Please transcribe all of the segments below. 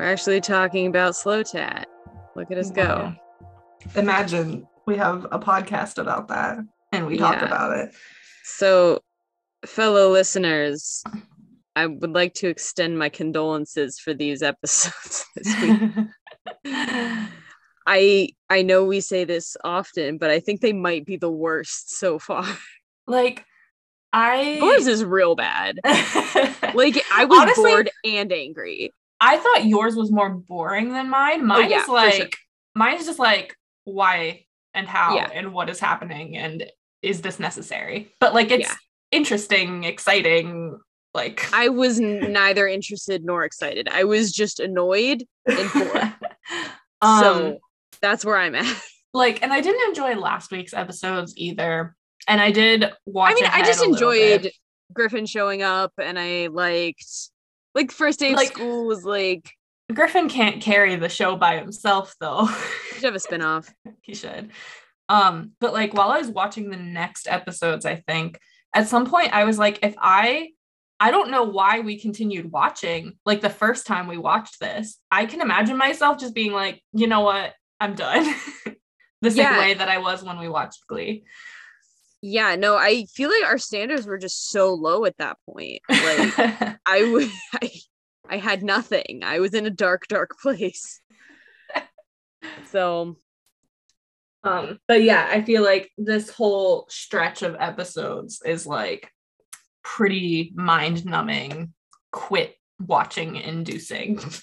We're actually talking about slow tat. Look at us go. Imagine we have a podcast about that and we talk Yeah. about it. So, fellow listeners, I would like to extend my condolences for these episodes this week. I I know we say this often, but I think they might be the worst so far. like I Yours is real bad. Like I was Honestly- bored and angry. I thought yours was more boring than mine. Mine Oh, yeah, is like sure. mine is just like why and how Yeah. and what is happening and is this necessary? But like it's Yeah. interesting, exciting, like I was neither interested nor excited. I was just annoyed and bored. um so that's where I'm at. like and I didn't enjoy last week's episodes either. And I did watch I mean, I just enjoyed. Griffin showing up and I liked like first day of Like- school was like Griffin can't carry the show by himself though. we should have a spin-off. he should. Um, but like while I was watching the next episodes, I think at some point I was like, if I I don't know why we continued watching like the first time we watched this. I can imagine myself just being like, you know what, I'm done. the same Yeah. way that I was when we watched Glee. Yeah, no, I feel like our standards were just so low at that point. Like I would I, I had nothing. I was in a dark, dark place. So um, but yeah, I feel like this whole stretch of episodes is like pretty mind numbing, quit watching inducing. is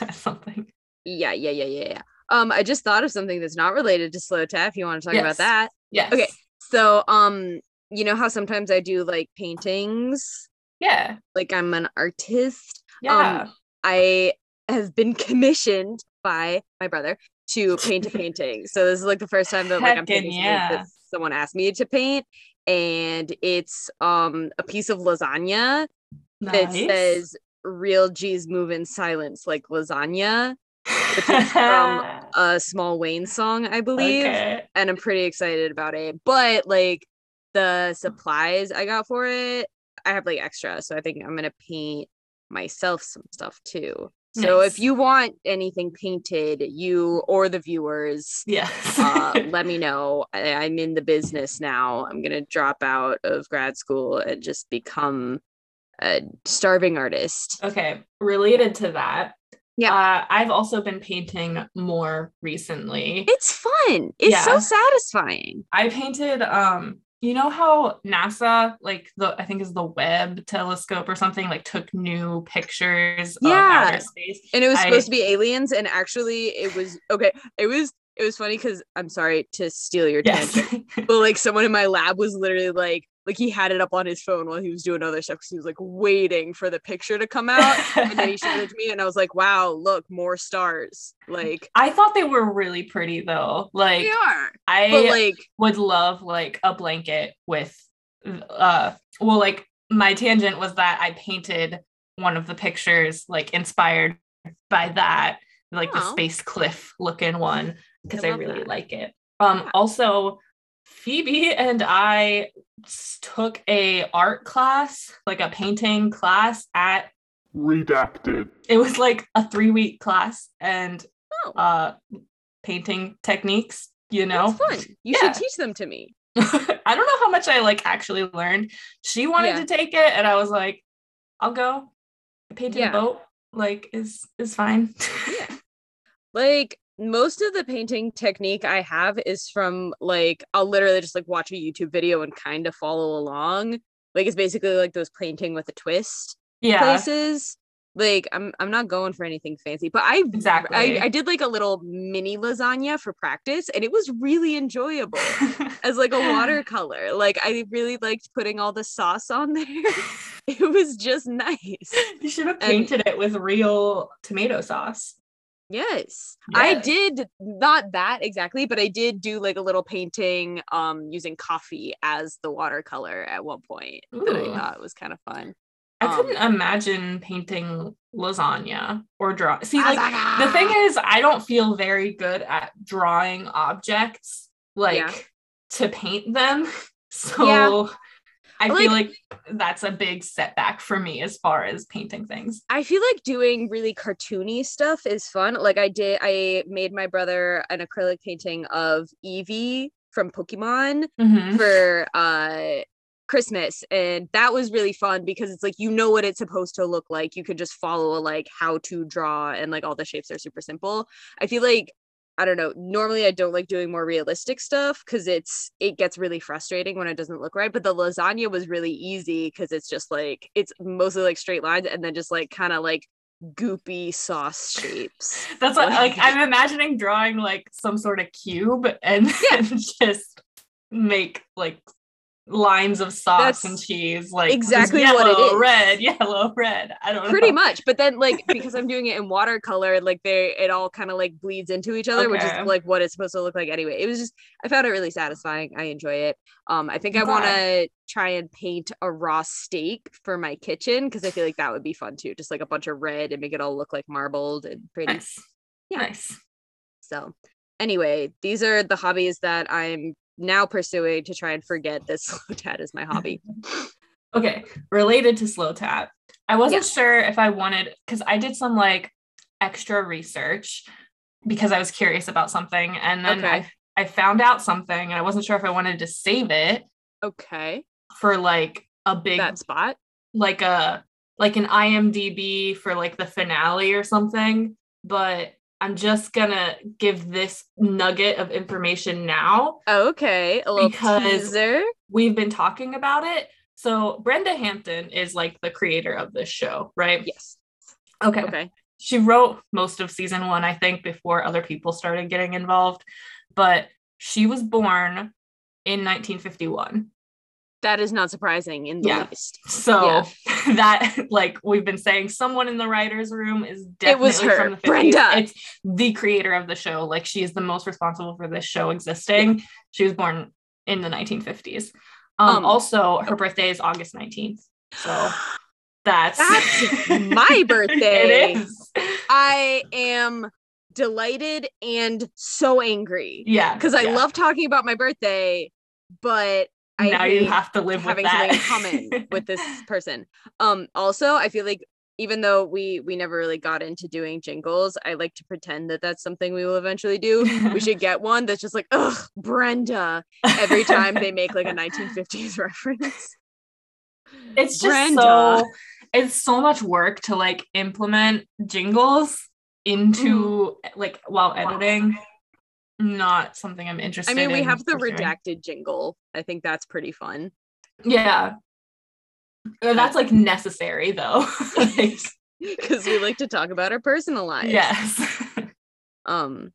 that something? yeah, yeah, yeah, yeah, yeah. Um, I just thought of something that's not related to slow tat. You want to talk Yes. about that. Yes. Okay. So um, you know how sometimes I do like paintings, Yeah. like I'm an artist. Yeah. I have been commissioned by my brother to paint a painting. So this is like the first time that like I'm painting yeah. someone asked me to paint. And it's um a piece of lasagna that says real G's move in silence like lasagna. From A small Wayne song, I believe. okay. And I'm pretty excited about it. But like the supplies I got for it, I have like extra. So I think I'm gonna paint myself some stuff too. So Nice. if you want anything painted, you or the viewers, Yes. uh, let me know. I, I'm in the business now. I'm gonna drop out of grad school and just become a starving artist. okay. Related to that. Yeah. Uh, I've also been painting more recently. It's fun. It's so satisfying. I painted um you know how NASA like the I think is the Webb telescope or something like took new pictures Yeah. of outer space. And it was I- supposed to be aliens, and actually, it was okay. It was it was funny because I'm sorry to steal your Yes. tangent, but like someone in my lab was literally like like he had it up on his phone while he was doing other stuff because he was like waiting for the picture to come out, and then he showed it to me, and I was like, wow, look, more stars. Like I thought they were really pretty though. Like they are, I but like would love like a blanket with uh well like my tangent was that I painted one of the pictures like inspired by that like the space cliff looking one because I, love really that. like it. Um Yeah. also Phoebe and I took a art class, like a painting class at Redacted. it was like a 3 week class and oh, uh painting techniques, you know. that's fun. You Yeah. should teach them to me. I don't know how much I like actually learned. She wanted Yeah. to take it, and I was like, "I'll go." I painted Yeah. a boat. Like, is is fine. Yeah. like most of the painting technique I have is from like I'll literally just like watch a YouTube video and kind of follow along. Like it's basically like those painting with a twist yeah, places. Like I'm I'm not going for anything fancy, but I exactly. I, I did like a little mini lasagna for practice and it was really enjoyable as like a watercolor. Like I really liked putting all the sauce on there. It was just nice. you should have And- painted it with real tomato sauce. Yes. I did not that exactly, but I did do like a little painting um using coffee as the watercolor at one point that I Ooh. thought was kind of fun. I couldn't Um, imagine painting lasagna or draw. See, like the thing is, I don't feel very good at drawing objects, like Yeah. to paint them. So Yeah. I Like- feel like that's a big setback for me as far as painting things. I feel like doing really cartoony stuff is fun. Like I did, I made my brother an acrylic painting of Eevee from Pokemon Mhm. for uh Christmas, and that was really fun because it's like you know what it's supposed to look like. You could just follow a, like how to draw, and like all the shapes are super simple. I feel like I don't know. Normally, I don't like doing more realistic stuff because it's it gets really frustrating when it doesn't look right. But the lasagna was really easy because it's just like it's mostly like straight lines and then just like kind of like goopy sauce shapes. That's what like I'm imagining drawing like some sort of cube and then just make like lines of sauce That's and cheese like exactly what it yellow, is. red yellow red. I don't know. pretty much but then like because i'm doing it in watercolor like they it all kind of like bleeds into each other which is like what it's supposed to look like anyway. It was just i found it really satisfying. I enjoy it. Um i think i want to try and paint a raw steak for my kitchen because i feel like that would be fun too just like a bunch of red and make it all look like marbled and pretty. Nice. Yeah. nice. So anyway these are the hobbies that i'm now pursuing to try and forget that slow tat is my hobby okay related to slow tat i wasn't Yeah. sure if i wanted because i did some like extra research because i was curious about something and then Okay. I, I found out something and i wasn't sure if i wanted to save it okay for like a big that spot like a like an IMDb for like the finale or something, but I'm just gonna give this nugget of information now. okay a little Because- teaser We've been talking about it. So Brenda Hampton is like the creator of this show, right? yes Okay. okay She wrote most of season 1 I think before other people started getting involved, but she was born in 1951. That is not surprising in the Yeah. least. So that like we've been saying someone in the writers room is definitely It was her, from the 50s. Brenda. It's the creator of the show. Like she is the most responsible for this show existing. She was born in the 1950s. Um, Um, also her birthday is August 19th. So that's That's my birthday. it is. I am delighted and so angry Yeah. because I yeah. love talking about my birthday, but I now you have to live with having that. something in common with this person. Um, also, I feel like even though we we never really got into doing jingles, I like to pretend that that's something we will eventually do. We should get one that's just like, ugh, Brenda, every time they make like a 1950s reference. it's just Brenda. so it's so much work to like implement jingles into Mm-hmm. like while editing not something i'm interested I mean, we in have the pursuing. redacted jingle. I think that's pretty fun. yeah Uh, that's like necessary though Like, because we like to talk about our personal lives. yes Um.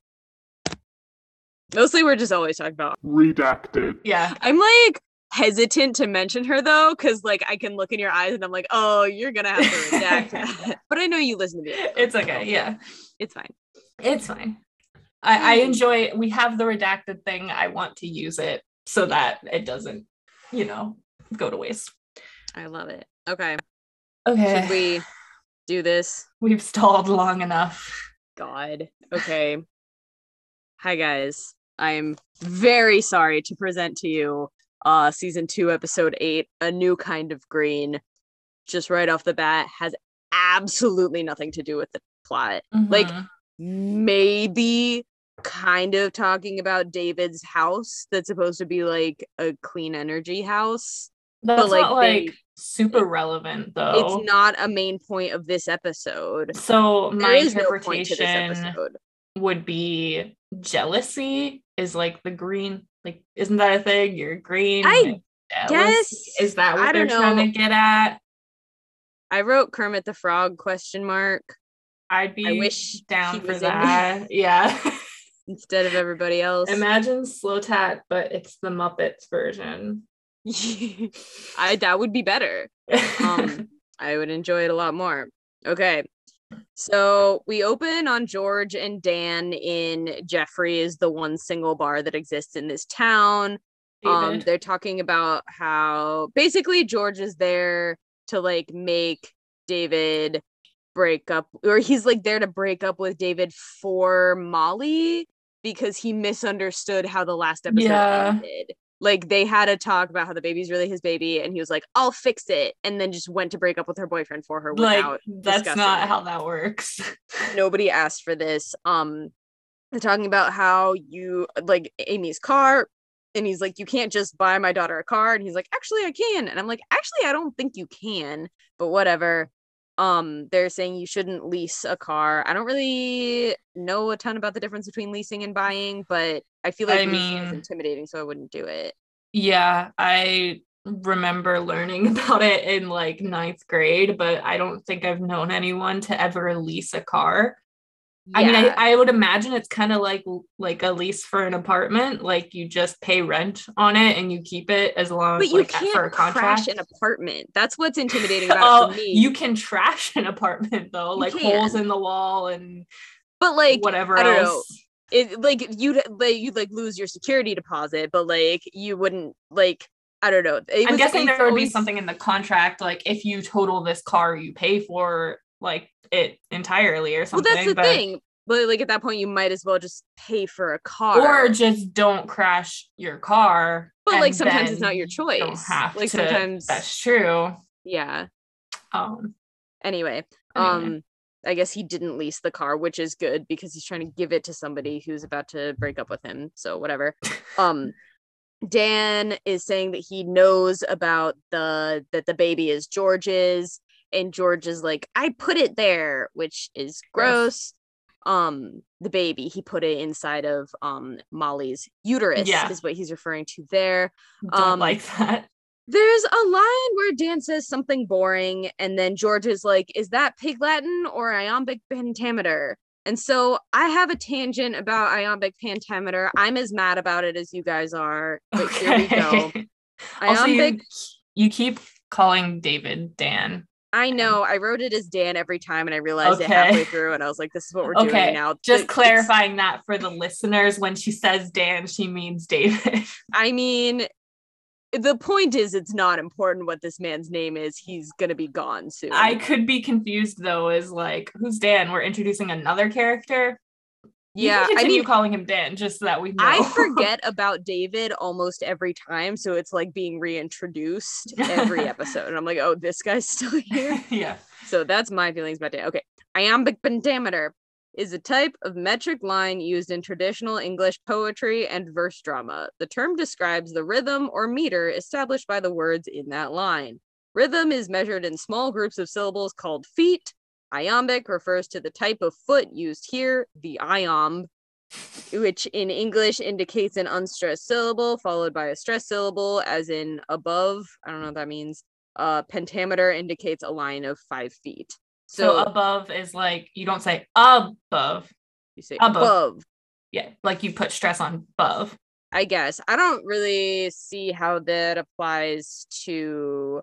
Mostly, we're just always talking about. Redacted. yeah I'm like hesitant to mention her though, because like I can look in your eyes and I'm like, oh, you're gonna have to redact that. But I know you listen to me. it's okay yeah It's fine. it's fine I, I Mm. enjoy we have the redacted thing i want to use it so that it doesn't you know go to waste I love it. Okay. okay Should we do this? we've stalled long enough God. Okay. Hi guys. I am very sorry to present to you uh season 2 episode 8 A New Kind of Green. Just right off the bat has absolutely nothing to do with the plot. Like, Mhm. Maybe kind of talking about David's house that's supposed to be like a clean energy house. That's like, not they- like super relevant though. It's not a main point of this episode. so There my is no point to this interpretation would be jealousy is like the green like isn't that a thing? You're green. I guess- is that what I they're trying to get at? I wrote Kermit the Frog question mark I'd be I wish down for that. Yeah. instead of everybody else. Imagine slow tat, but it's the Muppets version. I that would be better. Um I would enjoy it a lot more. Okay. So we open on George and Dan in Jeffrey is the one single bar that exists in this town. Um, they're talking about how basically George is there to like make David break up, or he's like there to break up with David for Molly because he misunderstood how the last episode Yeah. ended. like they had a talk about how the baby's really his baby and he was like i'll fix it and then just went to break up with her boyfriend for her like without that's not it. how that works. nobody asked for this um they're talking about how you like amy's car and he's like you can't just buy my daughter a car and he's like actually i can and i'm like actually i don't think you can but whatever um they're saying you shouldn't lease a car i don't really know a ton about the difference between leasing and buying but i feel like I leasing is intimidating so i wouldn't do it Yeah, I remember learning about it in like ninth grade, but I don't think I've known anyone to ever lease a car. I mean, I, I would imagine it's kind of like like a lease for an apartment. Like you just pay rent on it and you keep it as long but as you like, can't for a contract. crash an apartment that's what's intimidating about oh, me you can trash an apartment though, You like holes in the wall and but like whatever I don't know. it like you'd like you'd like lose your security deposit, but like you wouldn't like I don't know. It I'm was- guessing there would be something in the contract, like if you total this car, you pay for like it entirely or something. Well, that's the but, thing. But like at that point, you might as well just pay for a car, Or just don't crash your car. But, like, sometimes it's not your you don't choice. have Like, to- sometimes- that's true. yeah. Um, Anyway, Anyway. um, I guess he didn't lease the car, which is good because he's trying to give it to somebody who's about to break up with him. So whatever. um, Dan is saying that he knows about the that the baby is George's, and George is like, I put it there, which is gross. Gross. Um, the baby he put it inside of um Molly's uterus Yeah. is what he's referring to there. don't Um, like that. There's a line where Dan says something boring, and then George is like, Is that pig Latin or iambic pentameter? And so I have a tangent about iambic pentameter. I'm as mad about it as you guys are. But here we go. also, you, you keep calling David Dan. I know. I wrote it as Dan every time, and I realized it halfway through, and I was like, This is what we're Okay, doing now. Just It's- clarifying that for the listeners, when she says Dan, she means David. I mean, the point is, it's not important what this man's name is. He's gonna be gone soon. I could be confused though, is like, who's Dan? We're introducing another character. Yeah, I mean, calling him Dan, just so that we know. I forget about David almost every time, so it's like being reintroduced every episode. And I'm like, oh, this guy's still here. yeah. So that's my feelings about Dan. Okay. Iambic pentameter is a type of metric line used in traditional English poetry and verse drama. The term describes the rhythm or meter established by the words in that line. Rhythm is measured in small groups of syllables called feet. Iambic refers to the type of foot used here, the iamb, which in English indicates an unstressed syllable followed by a stressed syllable, as in above. I don't know what that means. Uh, pentameter indicates a line of five feet. So, So, above is like you don't say above. you say above. above. Yeah, like you put stress on above. I guess. I don't really see how that applies to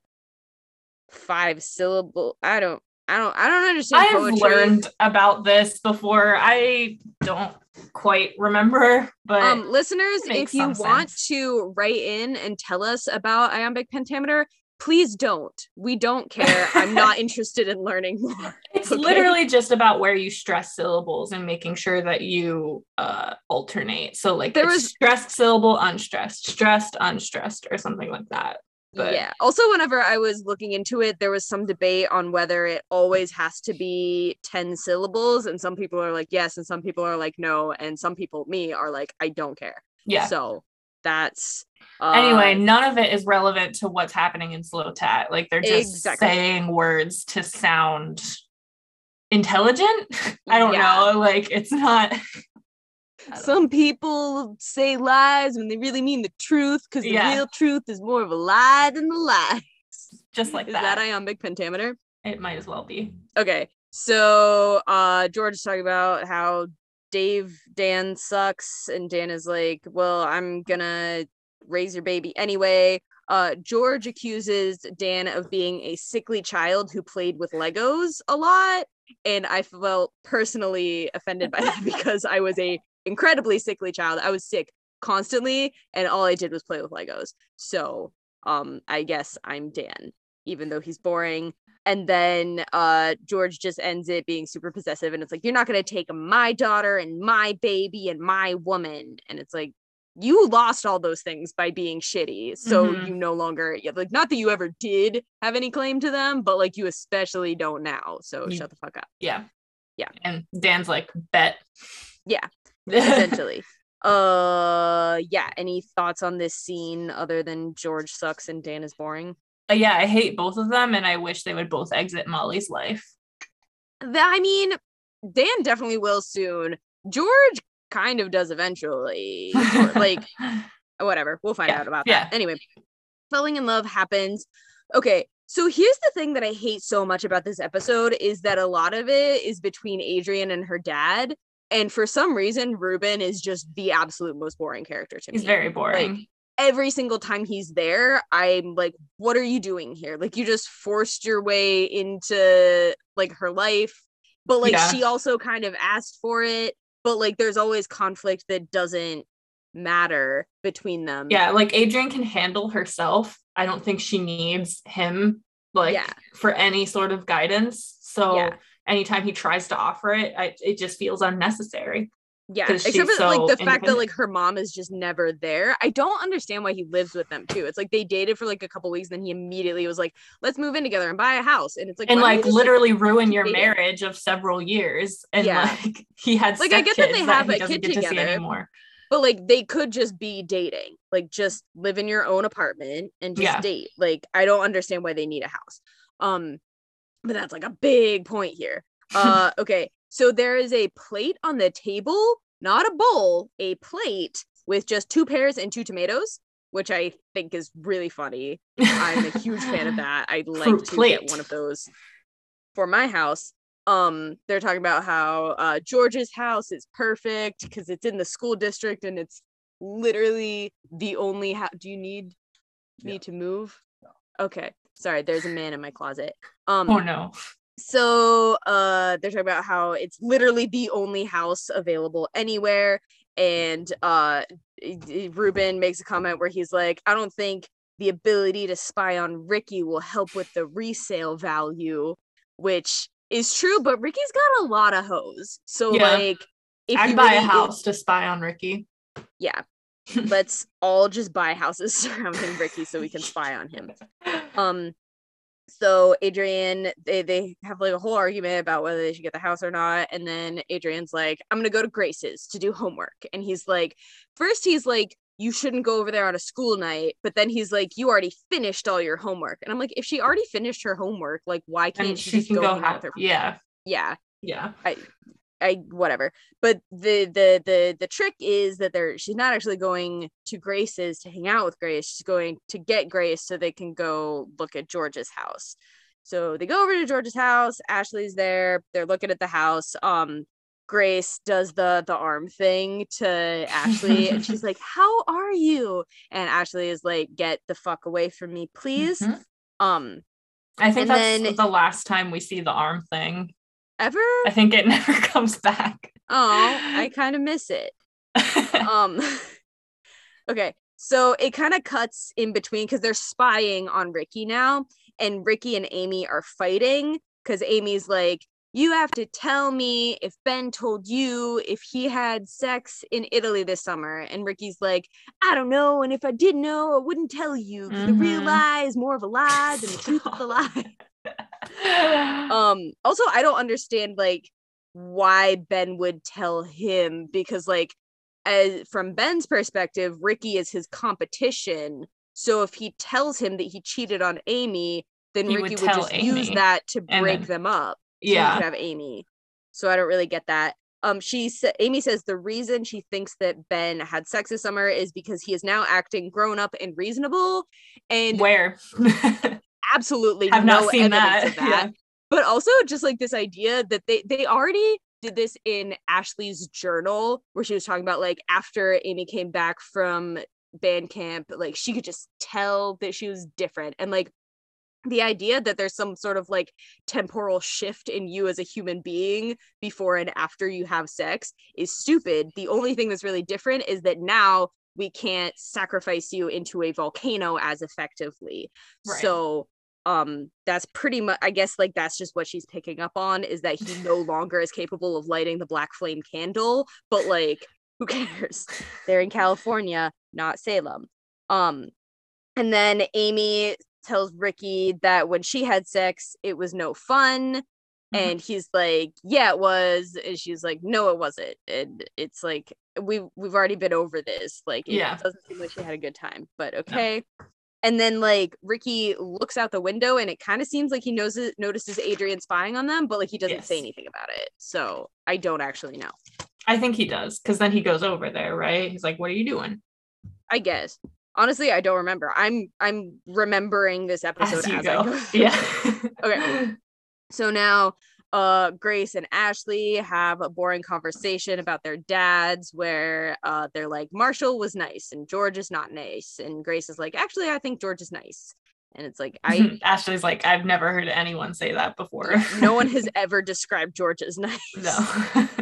five syllable. I don't. I don't. I don't understand I've poetry. learned about this before. I don't quite remember, but um listeners if you want sense. to write in and tell us about iambic pentameter please don't we don't care i'm not interested in learning more it's okay. literally just about where you stress syllables and making sure that you uh alternate. So like There was- stressed syllable, unstressed, stressed, unstressed, or something like that. But yeah also whenever i was looking into it there was some debate on whether it always has to be 10 syllables and some people are like yes and some people are like no and some people me are like i don't care yeah. so that's uh, anyway, none of it is relevant to what's happening in slow tat. Like they're just Exactly. saying words to sound intelligent. I don't Yeah. know. Like it's not. Some people say lies when they really mean the truth because the Yeah. real truth is more of a lie than the lie just like is that. that iambic pentameter it might as well be. okay so uh george is talking about how dave dan sucks and dan is like well i'm gonna raise your baby anyway uh george accuses dan of being a sickly child who played with legos a lot and i felt personally offended by that because i was a incredibly sickly child i was sick constantly and all i did was play with legos so um i guess i'm dan even though he's boring and then uh george just ends it being super possessive and it's like you're not going to take my daughter and my baby and my woman and it's like you lost all those things by being shitty. So Mhm. you no longer like not that you ever did have any claim to them, but like you especially don't now. So You- shut the fuck up. Yeah. Yeah. And Dan's like, bet. Yeah. Essentially. uh yeah. Any thoughts on this scene other than George sucks and Dan is boring? Uh, yeah, I hate both of them and I wish they would both exit Molly's life. That I mean, Dan definitely will soon. George kind of does eventually. Like whatever. We'll find Yeah, out about yeah. that. Anyway, falling in love happens. Okay, so here's the thing that I hate so much about this episode is that a lot of it is between Adrian and her dad. And for some reason, Reuben is just the absolute most boring character to he's me. He's very boring. Like, every single time he's there, I'm like, what are you doing here? Like, you just forced your way into like her life. But like, Yeah. she also kind of asked for it. But like, there's always conflict that doesn't matter between them. yeah, like Adrian can handle herself. I don't think she needs him like Yeah. for any sort of guidance. So Yeah. Anytime he tries to offer it, I, it just feels unnecessary. Yeah, except for like the fact that like her mom is just never there. I don't understand why he lives with them too. It's like they dated for like a couple weeks, then he immediately was like, "Let's move in together and buy a house." And it's like, and like just, literally ruin your marriage of several years. And Yeah. like he had Like, I get that they have he a kid get to together. anymore. but like they could just be dating, like just live in your own apartment and just Yeah. date. Like I don't understand why they need a house. Um, but that's like a big point here. Uh, okay, so there is a plate on the table, not a bowl, a plate with just two pears and two tomatoes, which I think is really funny. I'm a huge fan of that. I'd like Fruit to plate. get one of those for my house. Um, they're talking about how uh George's house is perfect because it's in the school district and it's literally the only house. Do you need me Yeah. to move? Okay, sorry. There's a man in my closet. Um, oh no. so uh they're talking about how it's literally the only house available anywhere and uh reuben makes a comment where he's like i don't think the ability to spy on ricky will help with the resale value which is true but ricky's got a lot of hoes so Yeah. like if I'd you buy a really- house to spy on Ricky. yeah let's all just buy houses surrounding ricky so we can spy on him. Um so adrian they, they have like a whole argument about whether they should get the house or not. And then adrian's like i'm gonna go to grace's to do homework. And he's like first he's like you shouldn't go over there on a school night. But then he's like you already finished all your homework. And i'm like if she already finished her homework like why can't and she, she just can go, go have with her yeah. yeah. Yeah. I whatever. But the the the the trick is that they're she's not actually going to Grace's to hang out with Grace. She's going to get Grace so they can go look at George's house. So they go over to George's house. Ashley's there. They're looking at the house. Um Grace does the the arm thing to Ashley and she's like, "How are you?" And Ashley is like, "Get the fuck away from me, please." Mhm. Um I think that's then- the last time we see the arm thing. Ever? I think it never comes back. Oh, I kind of miss it. um okay so it kind of cuts in between because they're spying on ricky now and ricky and amy are fighting because amy's like you have to tell me if ben told you if he had sex in italy this summer and ricky's like i don't know and if i did know i wouldn't tell you 'cause the real Mhm. lie is more of a lie than the truth of the lie um also i don't understand like why ben would tell him because like as from ben's perspective ricky is his competition so if he tells him that he cheated on amy then He ricky would, tell just use that to break then- them up so he yeah. could have amy so i don't really get that um she said amy says the reason she thinks that ben had sex this summer is because he is now acting grown up and reasonable and Where? absolutely I've no not seen that. that. But also just like this idea that they they already did this in Ashley's journal where she was talking about like after Amy came back from band camp like she could just tell that she was different. And like the idea that there's some sort of like temporal shift in you as a human being before and after you have sex is stupid. The only thing that's really different is that now we can't sacrifice you into a volcano as effectively. Right. so um that's pretty much i guess like that's just what she's picking up on is that he no longer is capable of lighting the black flame candle but like Who cares? They're in California, not Salem. Um, and then Amy tells Ricky that when she had sex, it was no fun. Mm-hmm. And he's like, Yeah, it was. And she's like, No, it wasn't. And it's like we've we've already been over this. Like it yeah. doesn't seem like she had a good time, but okay. No. And then like Ricky looks out the window and it kind of seems like he knows it, notices Adrian spying on them, but like he doesn't yes. say anything about it. So I don't actually know. I think he does because then he goes over there, right? He's like, "What are you doing?" I guess. Honestly, I don't remember. I'm I'm remembering this episode as, as I go. Yeah. okay. So now uh Grace and Ashley have a boring conversation about their dads where uh they're like Marshall was nice and George is not nice and Grace is like actually I think George is nice and it's like I Ashley's like I've never heard anyone say that before. no one has ever described George as nice. No.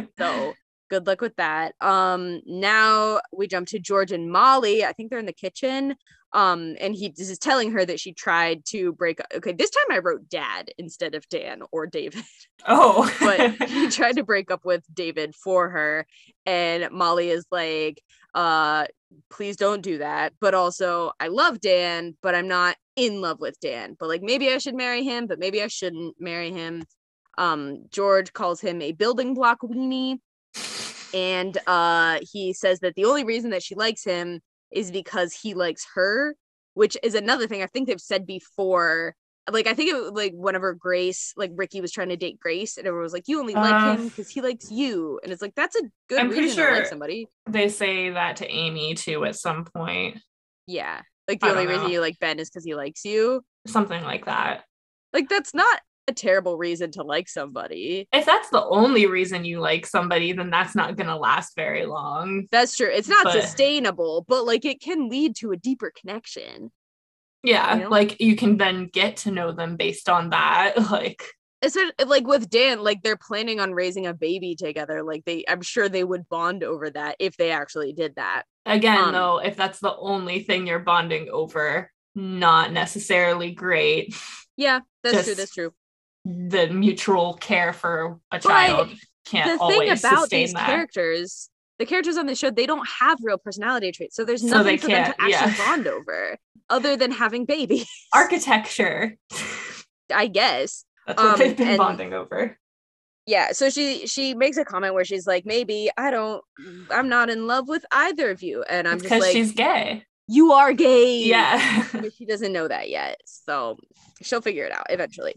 so good luck with that. Um now we jump to George and Molly. I think they're in the kitchen. Um and he is telling her that she tried to break up. okay this time i wrote dad instead of dan or david. Oh. But he tried to break up with david for her. And molly is like uh please don't do that. But also i love dan but i'm not in love with dan. But like maybe i should marry him but maybe i shouldn't marry him. Um george calls him a building block weenie and uh he says that the only reason that she likes him is because he likes her, which is another thing I think they've said before. Like I think it like whenever Grace, like Ricky was trying to date Grace, and everyone was like, "You only like uh, him because he likes you," and it's like that's a good I'm reason sure to like somebody. They say that to Amy too at some point. Yeah, like the I only reason you like Ben is because he likes you, something like that. Like that's not a terrible reason to like somebody. If that's the only reason you like somebody, then that's not going to last very long. That's true. It's not but, sustainable, but like it can lead to a deeper connection. Yeah, you know? like you can then get to know them based on that. Like Especially, like with Dan, like they're planning on raising a baby together. Like they, I'm sure they would bond over that if they actually did that. Again, um, though, if that's the only thing you're bonding over, not necessarily great. Yeah, that's Just, true. That's true the mutual care for a child can't the thing about these that. characters the characters on the show they don't have real personality traits so there's nothing so for them to actually yeah. bond over other than having babies. Architecture. I guess. That's what um, they've been and, bonding over. Yeah so she she makes a comment where she's like maybe i don't i'm not in love with either of you and i'm just like she's gay. You are gay. Yeah. But she doesn't know that yet so she'll figure it out eventually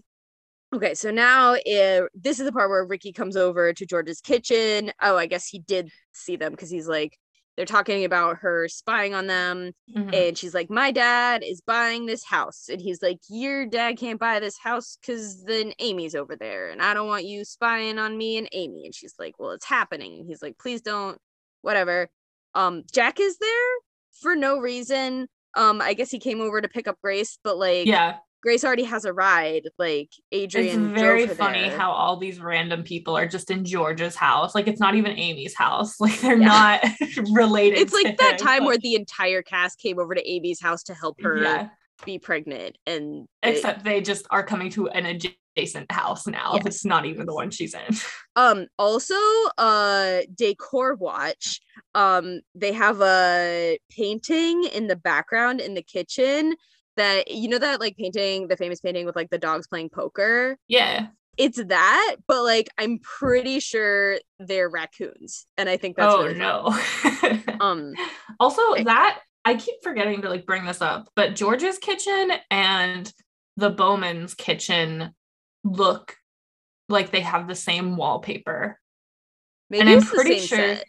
Okay, so now if, this is the part where Ricky comes over to George's kitchen. Oh, I guess he did see them because he's like, they're talking about her spying on them. Mm-hmm. And she's like, My dad is buying this house. And he's like, Your dad can't buy this house because then Amy's over there. And I don't want you spying on me and Amy. And she's like, Well, it's happening. And he's like, Please don't, whatever. Um, Jack is there for no reason. Um, I guess he came over to pick up Grace, but like, yeah, Grace already has a ride. Like Adrian. It's very funny there. how all these random people are just in George's house. Like it's not even Amy's house. Like they're yeah. not related. It's like that time where the entire cast came over to Amy's house to help her yeah. be pregnant, and except they just are coming to an adjacent house now. Yes. It's not even the one she's in. Um. Also, uh, decor watch. Um, they have a painting in the background in the kitchen that you know that like painting the famous painting with like the dogs playing poker? Yeah. It's that but like i'm pretty sure they're raccoons and i think that's oh really no. Um also that i keep forgetting to like bring this up but george's kitchen and the bowman's kitchen look like they have the same wallpaper. Maybe and i'm pretty sure set.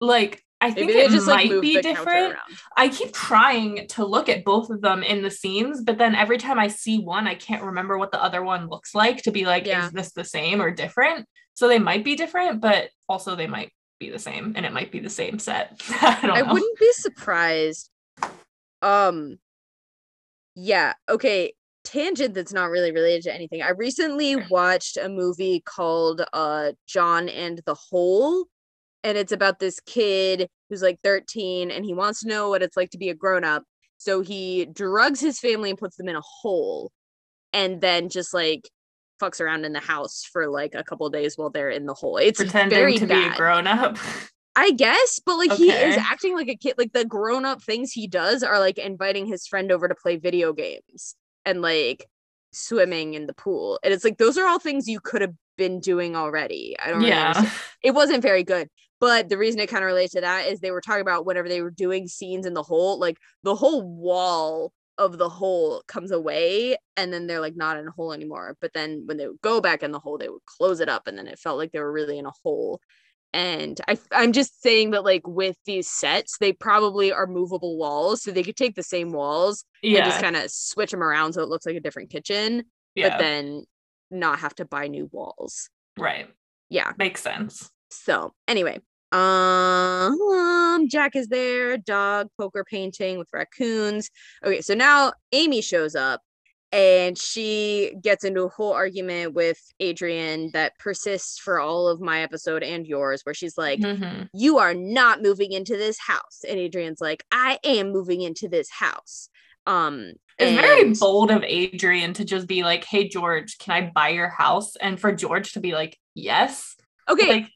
like I think it just might like, be different. I keep trying to look at both of them in the scenes, but then every time I see one, I can't remember what the other one looks like to be like, yeah. is this the same or different? So they might be different, but also they might be the same and it might be the same set. I, I wouldn't be surprised. Um yeah, okay. Tangent that's not really related to anything. I recently watched a movie called uh John and the Hole and it's about this kid who's like 13 and he wants to know what it's like to be a grown up so he drugs his family and puts them in a hole and then just like fucks around in the house for like a couple days while they're in the hole it's pretending to bad. be a grown up I guess, but like he is acting like a kid. Like the grown up things he does are like inviting his friend over to play video games and like swimming in the pool. And it's like those are all things you could have been doing already. I don't really Yeah. understand. It wasn't very good. But the reason it kind of relates to that is they were talking about whenever they were doing scenes in the hole, like the whole wall of the hole comes away and then they're like not in a hole anymore. But then when they would go back in the hole, they would close it up and then it felt like they were really in a hole. And I I'm just saying that like with these sets, they probably are movable walls. So they could take the same walls and just kind of switch them around so it looks like a different kitchen, Yeah. but then not have to buy new walls. right. Yeah. Makes sense. So anyway, um, Jack is there, dog poker painting with raccoons. Okay, so now Amy shows up and she gets into a whole argument with Adrian that persists for all of my episode and yours, where she's like, Mhm. You are not moving into this house. And Adrian's like, I am moving into this house. Um It's very and- bold of Adrian to just be like, "Hey George, can I buy your house?" And for George to be like, "Yes." okay. Like,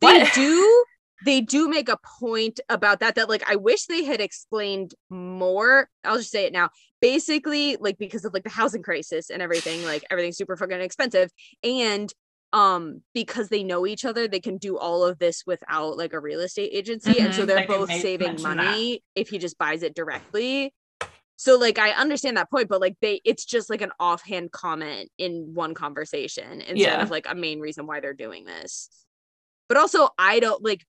they What? do they do make a point about that that like i wish they had explained more. I'll just say it now. Basically like because of like the housing crisis and everything like everything's super fucking expensive and um because they know each other they can do all of this without like a real estate agency and so Mhm, they're think both they saving money if he just buys it directly. So like i understand that point but like they it's just like an offhand comment in one conversation instead Yeah. of like a main reason why they're doing this but also i don't like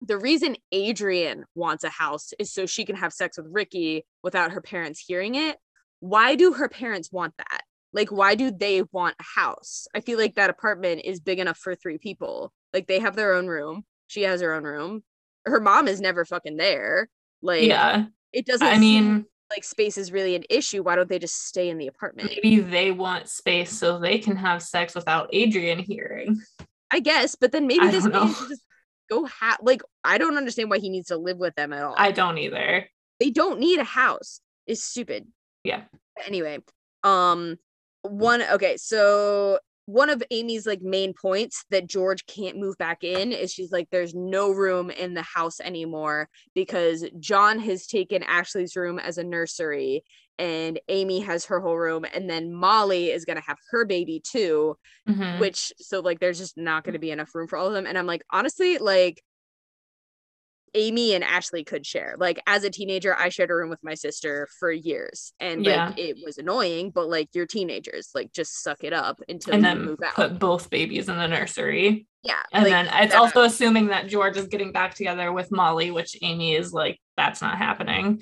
the reason adrian wants a house is so she can have sex with ricky without her parents hearing it. Why do her parents want that? Like why do they want a house? I feel like that apartment is big enough for three people. Like they have their own room. She has her own room. Her mom is never fucking there. Like yeah. it doesn't I seem mean, like space is really an issue. Why don't they just stay in the apartment? Maybe they want space so they can have sex without Adrian hearing. I guess but then maybe I this man should just go have like i don't understand why he needs to live with them at all I don't either. they don't need a house it's stupid Yeah. anyway um one okay so one of amy's like main points that george can't move back in is she's like there's no room in the house anymore because john has taken ashley's room as a nursery and amy has her whole room and then molly is going to have her baby too Mhm. which so like there's just not going to be enough room for all of them and i'm like honestly like amy and ashley could share like as a teenager i shared a room with my sister for years and like Yeah. it was annoying but like you're teenagers like just suck it up until and you then move out put both babies in the nursery. yeah And like, then it's also assuming that George is getting back together with Molly, which Amy is like, that's not happening.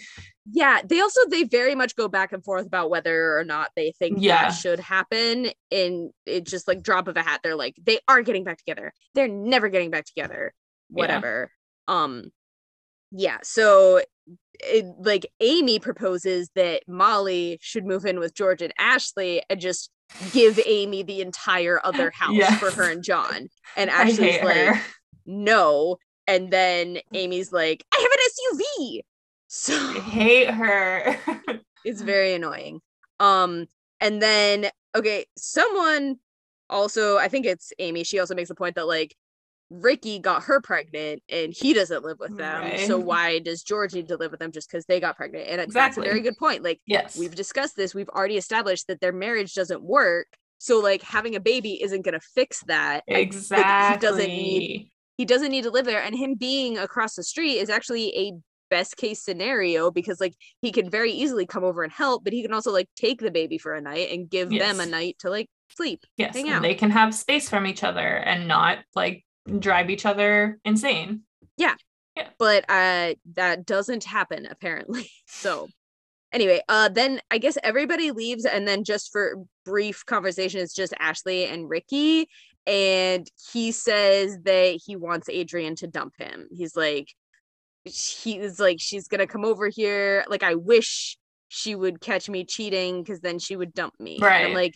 yeah they also they very much go back and forth about whether or not they think Yeah. that should happen and it just like drop of a hat they're like they are getting back together they're never getting back together Yeah. Um yeah so it, like amy proposes that molly should move in with george and ashley and just give amy the entire other house for her and john. And ashley's like her. no. And then amy's like i have an suv so I hate her. it's very annoying. Um and then okay someone also i think it's amy she also makes the point that like ricky got her pregnant and he doesn't live with them so why does george need to live with them just because they got pregnant and that's a very good point like yes. we've discussed this we've already established that their marriage doesn't work so like having a baby isn't going to fix that I- like, exactly. he doesn't need he doesn't need to live there and him being across the street is actually a best case scenario because like he can very easily come over and help but he can also like take the baby for a night and give them a night to like sleep yes. hang out. They can have space from each other and not like drive each other insane. Yeah. Yeah. But uh that doesn't happen apparently so anyway uh then i guess everybody leaves and then just for brief conversation it's just ashley and ricky and he says that he wants adrian to dump him he's like he's like she's gonna come over here like i wish she would catch me cheating because then she would dump me Right. like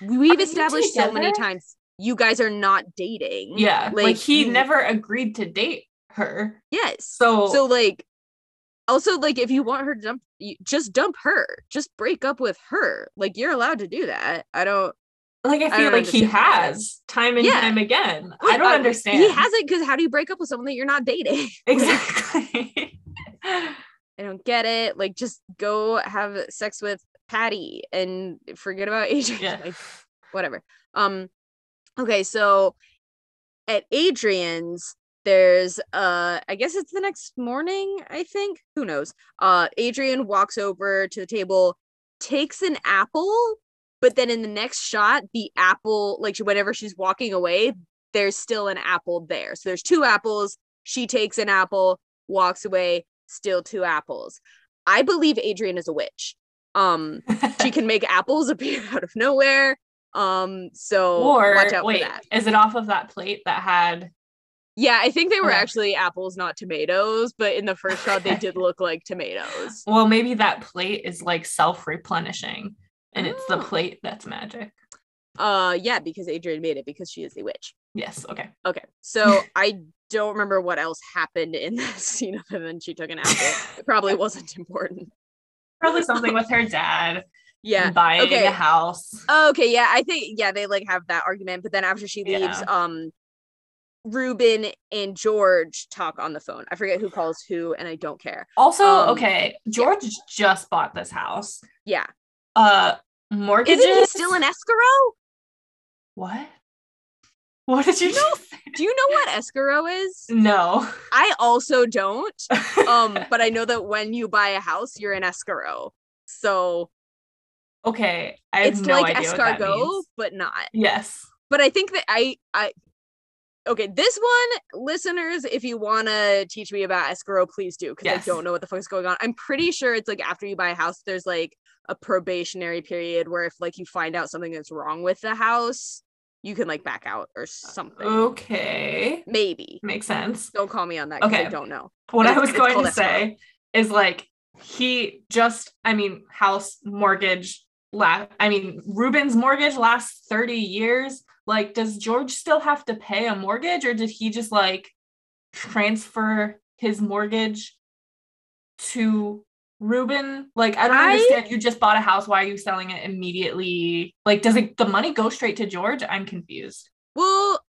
we've Are established so many times you guys are not dating Yeah. Like, he you- never agreed to date her. yes So, so like also like if you want her to dump you just dump her just break up with her like you're allowed to do that i don't like I I feel don't like he understand that. has time and Yeah. time again. I don't uh, understand. He hasn't because how do you break up with someone that you're not dating? exactly. I don't get it. Like, just go have sex with Patty and forget about Adrian. yeah. Like, whatever. Um, okay, so at Adrian's, there's uh, I guess it's the next morning. I think who knows. Uh, Adrian walks over to the table, takes an apple, but then in the next shot, the apple, like whenever she's walking away, there's still an apple there. So there's two apples. She takes an apple, walks away, still two apples. I believe Adrian is a witch. Um, she can make apples appear out of nowhere. Um, so or watch out wait, for that. is it off of that plate that had Yeah, I think they were actually apples, not tomatoes, but in the first shot, they did look like tomatoes. well, maybe that plate is like self-replenishing and it's the Oh. plate that's magic. Uh, yeah, because Adrian made it because she is a witch. Yes, okay. Okay, so I don't remember what else happened in that scene other than she took an apple. It probably wasn't important. Probably something with her dad Yeah. buying okay. a house. Okay, yeah, I think yeah, they like have that argument, but then after she leaves, Yeah. um Reuben and George talk on the phone. I forget who calls who, and I don't care. Also, Um, okay, George just bought this house. Yeah. Uh mortgages. Isn't he still in escrow? What? What did you You know? Do you know what escrow is? No. I also don't. Um, but I know that when you buy a house, you're in escrow. So okay, I have it's no like idea what that escargot, but not. Yes. But I think that I I okay, this one, listeners, if you wanna teach me about escrow, please do, because Yes. I don't know what the fuck is going on. I'm pretty sure it's like after you buy a house, there's like a probationary period where if like you find out something that's wrong with the house, you can like back out or uh, something. Okay. Maybe. Makes sense. Don't call me on that because I don't know. What I was going to escrow. say is like he just I mean house mortgage la I mean Reuben's mortgage lasts 30 years. Like does George still have to pay a mortgage or did he just like transfer his mortgage to Reuben? Like I don't I- understand. You just bought a house. Why are you selling it immediately? Like does it the money go straight to George? I'm confused. Well,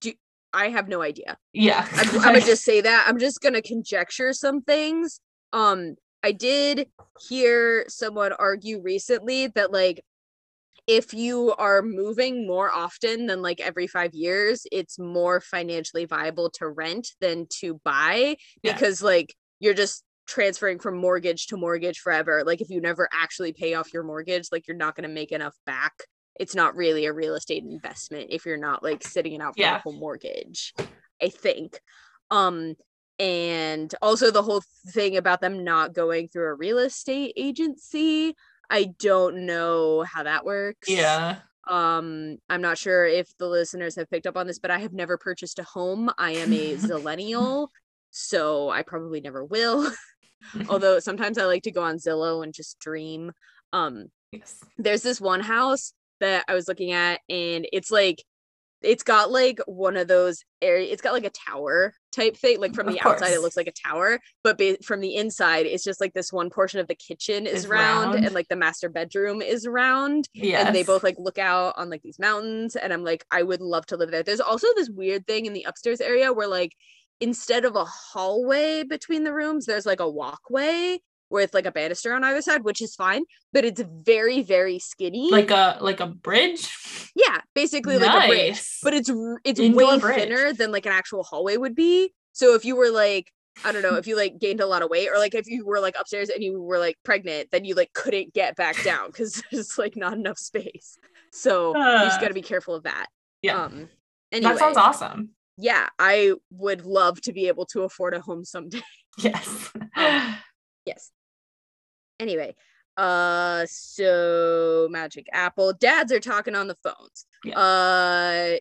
do, I have no idea. Yeah. I'm, I'm gonna just say that. I'm just gonna conjecture some things. Um, I did hear someone argue recently that like if you are moving more often than like every five years, it's more financially viable to rent than to buy Yeah. because like you're just transferring from mortgage to mortgage forever. Like if you never actually pay off your mortgage, like you're not gonna make enough back. It's not really a real estate investment if you're not like sitting it out for Yeah. the whole mortgage. I think. Um, and also the whole thing about them not going through a real estate agency. I don't know how that works. yeah. Um, I'm not sure if the listeners have picked up on this, but I have never purchased a home. I am a zillennial, so I probably never will. Although sometimes I like to go on Zillow and just dream. Um, yes. there's this one house that I was looking at, and it's like it's got like one of those area it's got like a tower type thing like from Of the outside it looks like a tower but ba- from the inside it's just like this one portion of the kitchen is, Is round, round. and like the master bedroom is round Yes. and they both like look out on like these mountains and i'm like i would love to live there there's also this weird thing in the upstairs area where like instead of a hallway between the rooms there's like a walkway with like a banister on either side which is fine but it's very very skinny like a like a bridge. yeah basically like a bridge but it's it's Indoor way bridge. thinner than like an actual hallway would be so if you were like I don't know if you like gained a lot of weight or like if you were like upstairs and you were like pregnant, then you like couldn't get back down because there's like not enough space. So you just Uh, got to be careful of that. yeah. Um. Anyway, that sounds awesome. yeah, I would love to be able to afford a home someday. Yes. yes. Anyway, uh, so Magic Apple dads are talking on the phones. Yeah. Uh,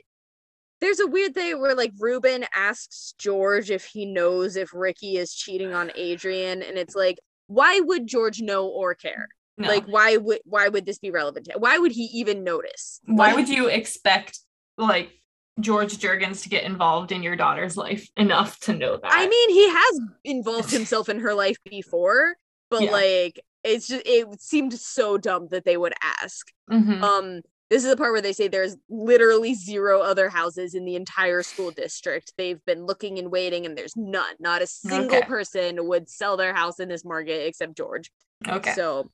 there's a weird thing where like Ruben asks George if he knows if Ricky is cheating on Adrian, and it's like, why would George know or care? No. Like, why would why would this be relevant? To Why would he even notice? why Like, would you expect like George Juergens to get involved in your daughter's life enough to know that? I mean, he has involved himself in her life before, but Yeah. like, it's just it seemed so dumb that they would ask. Mhm. Um, this is the part where they say there's literally zero other houses in the entire school district. They've been looking and waiting, and there's none. Not a single Okay. person would sell their house in this market except George. Okay. So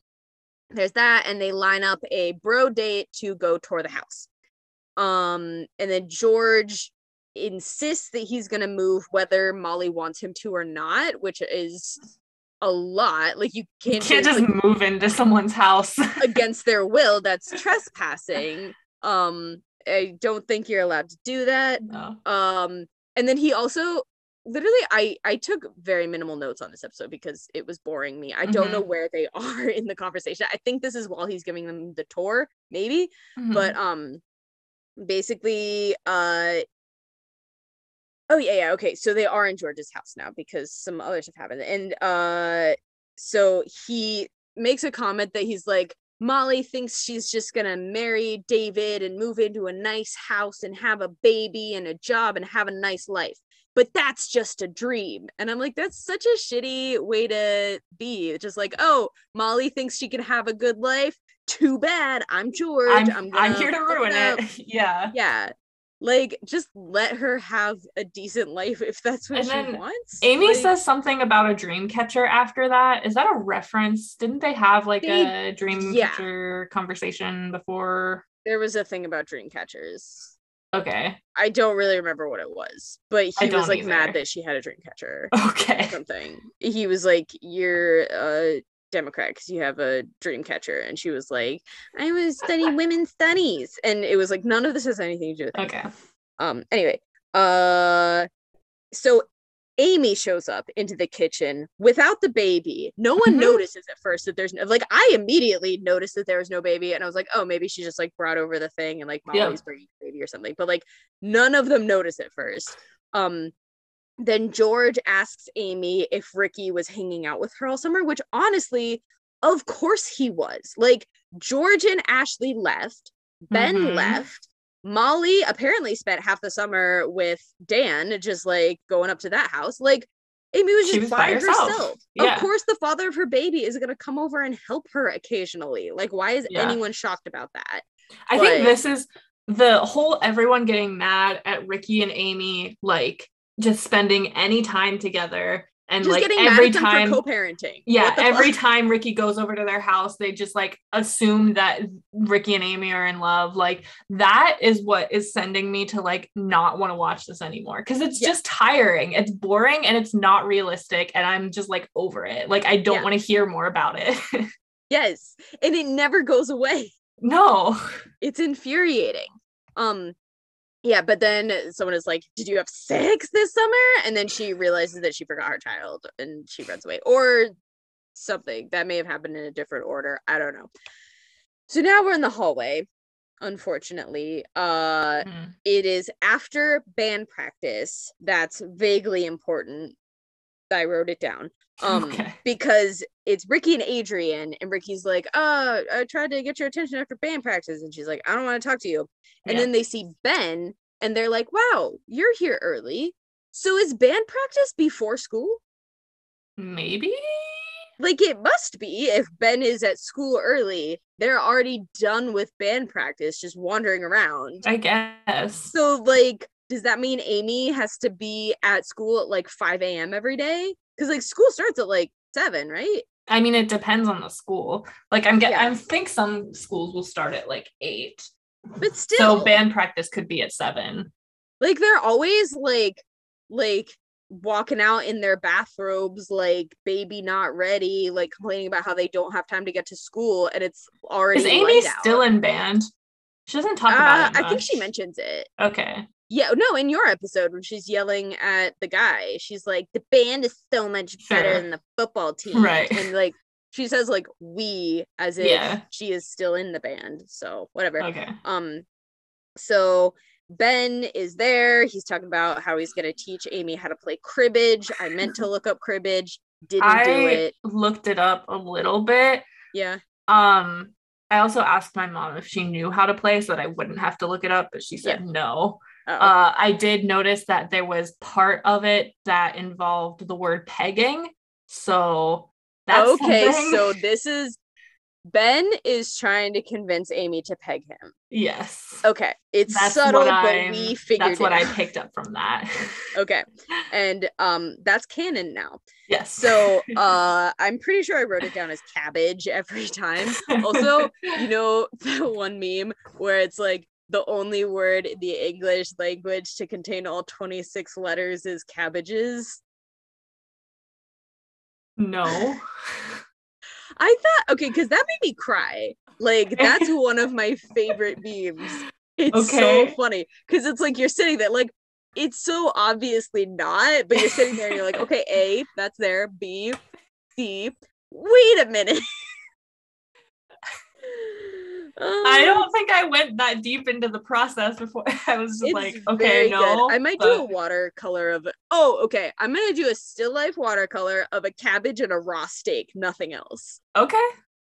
there's that, and they line up a bro date to go tour the house. Um, and then George insists that he's gonna move whether Molly wants him to or not, which is a lot. Like you you can't, can't just just like, move into someone's house. against their will. That's trespassing. Um, I don't think you're allowed to do that. no. Um, and then he also literally I I took very minimal notes on this episode because it was boring me. I don't know where they are in the conversation. I think this is while he's giving them the tour, maybe. But Mhm. um basically uh oh yeah, yeah, okay. So they are in George's house now because some other stuff happened. And uh so he makes a comment that he's like Molly thinks she's just gonna marry David and move into a nice house and have a baby and a job and have a nice life. But that's just a dream. And I'm like, that's such a shitty way to be. It's Just like, oh, Molly thinks she can have a good life. Too bad. I'm George. I'm, I'm, I'm, here to ruin up." it. yeah. Yeah. Like, just let her have a decent life if that's what And she then wants. Amy Like, says something about a dream catcher after that. Is that a reference? Didn't they have like They- a dream yeah. catcher conversation before? there was a thing about dream catchers. Okay. I don't really remember what it was, but he was like either. mad that she had a dream catcher Okay. or something. He was like, "You're a Democrat because you have a dream catcher," and she was like, "I was studying women's studies," and it was like none of this has anything to do with it. Okay. Um. Anyway, uh, so Amy shows up into the kitchen without the baby. No one Mhm. notices at first that there's no, like I immediately noticed that there was no baby, and I was like, oh, maybe she just like brought over the thing and like Yeah. Bringing the baby or something. But like none of them notice at first. Um. Then George asks Amy if Ricky was hanging out with her all summer, which honestly, of course he was. Like George and Ashley left, Ben Mhm. left. Molly apparently spent half the summer with Dan, just like going up to that house. Like Amy was She just was by by herself. herself. Yeah. Of course, the father of her baby is going to come over and help her occasionally. Like, why is Yeah. anyone shocked about that? I think this is the whole everyone getting mad at Ricky and Amy, like just spending any time together and Just like getting every mad at them time. for co-parenting. yeah, every fuck? time Ricky goes over to their house, they just like assume that Ricky and Amy are in love. Like that is what is sending me to like not want to watch this anymore because it's Yeah. just tiring. It's boring and it's not realistic, and I'm just like over it. Like I don't Yeah. want to hear more about it. Yes, and it never goes away. no. It's infuriating. Um, yeah, but then someone is like, "Did you have sex this summer?" And then she realizes that she forgot her child and she runs away, or something that may have happened in a different order. I don't know. So now we're in the hallway. Unfortunately, uh, Mm. it is after band practice. That's vaguely important. I wrote it down. Um, Okay. because it's Ricky and Adrian, and Ricky's like, "Oh, I tried to get your attention after band practice," and she's like, "I don't want to talk to you." And Yeah. then they see Ben, and they're like, "Wow, you're here early." So is band practice before school? Maybe. Like it must be if Ben is at school early. They're already done with band practice, just wandering around. I guess. So, like, does that mean Amy has to be at school at like 5 a.m. every day? Because like school starts at like seven, right? I mean, it depends on the school. Like I'm getting, Yeah. I think some schools will start at like eight. But still, So band practice could be at seven. like they're always like, like walking out in their bathrobes, like baby not ready, like complaining about how they don't have time to get to school, and it's already Is Amy still in band? She doesn't talk Uh, about it. I think she mentions it. Okay. Yeah, no, in your episode when she's yelling at the guy, she's like, "The band is so much better Sure. than the football team," Right. And like, she says like "we" as if Yeah. she is still in the band. So whatever. Okay. Um, so Ben is there. He's talking about how he's gonna teach Amy how to play cribbage. I meant to look up cribbage, didn't do I it. looked it up a little bit. Yeah. Um, I also asked my mom if she knew how to play so that I wouldn't have to look it up, but she said no. Oh, Uh, I did notice that there was part of it that involved the word pegging. So that's okay, something. so this is Ben is trying to convince Amy to peg him. Yes. Okay, it's That's subtle, but we figured That's what I picked up from that. Okay, and um, that's canon now. yes. So uh, I'm pretty sure I wrote it down as cabbage every time. Also, you know the one meme where it's like the only word in the English language to contain all 26 letters is cabbages. no. I thought okay, because that made me cry. Like that's one of my favorite memes. It's so funny because it's like you're sitting there, like it's so obviously not, but you're sitting there and you're like, okay, A, that's there. B, C. Wait a minute. I Um, don't think I went that deep into the process before I was like, okay, no. good. I might do a watercolor of Oh, okay. I'm gonna do a still life watercolor of a cabbage and a raw steak, nothing else. Okay.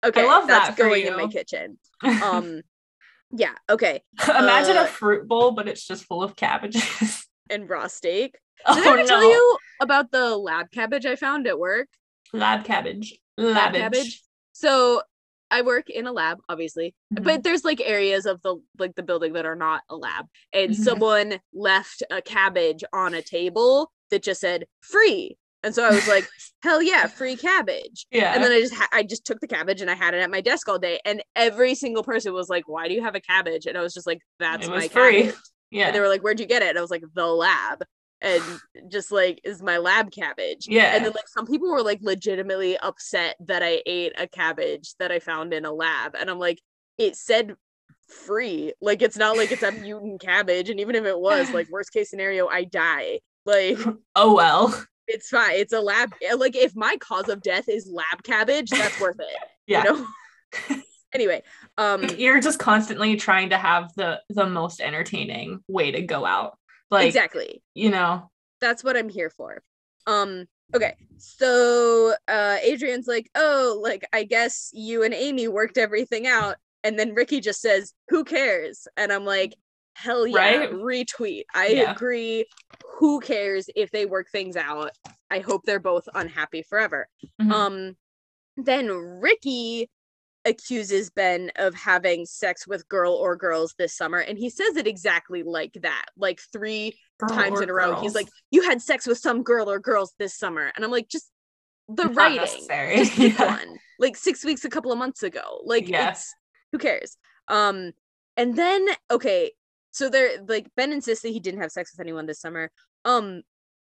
Okay, I love that's that going in my kitchen. Um, yeah, okay. Imagine uh, a fruit bowl, but it's just full of cabbages. And raw steak. oh Did I ever no. tell you about the lab cabbage I found at work? Lab cabbage. Lab Labbage. cabbage. So I work in a lab, obviously, Mhm. but there's like areas of the like the building that are not a lab. And Mhm. someone left a cabbage on a table that just said free. And so I was like, hell yeah, free cabbage. Yeah. And then I just ha- I just took the cabbage and I had it at my desk all day. And every single person was like, "Why do you have a cabbage?" And I was just like, "That's It my free. cabbage." yeah. And they were like, "Where'd you get it?" And I was like, "The lab." And just like is my lab cabbage. yeah. And then like some people were like legitimately upset that I ate a cabbage that I found in a lab. And I'm like, it said free. Like it's not like it's a mutant cabbage. And even if it was, like worst case scenario, I die. Like oh well. it's fine. It's a lab. Like if my cause of death is lab cabbage, that's worth it. Yeah. You know? anyway, um You're just constantly trying to have the the most entertaining way to go out. Like exactly. you know. that's what I'm here for. Um, okay, so uh Adrian's like, oh, like I guess you and Amy worked everything out, and then Ricky just says, Who cares? And I'm like, hell yeah, Right? retweet. I Yeah. agree. Who cares if they work things out? I hope they're both unhappy forever. Mhm. Um then Ricky accuses Ben of having sex with girl or girls this summer and he says it exactly like that like three Girl times in a row. He's like, "You had sex with some girl or girls this summer," and I'm like, "Just the Not writing, just pick Yeah. one." Like six weeks, a couple of months ago. Like, it's who cares? Um, and then okay, so they're like Ben insists that he didn't have sex with anyone this summer. Um,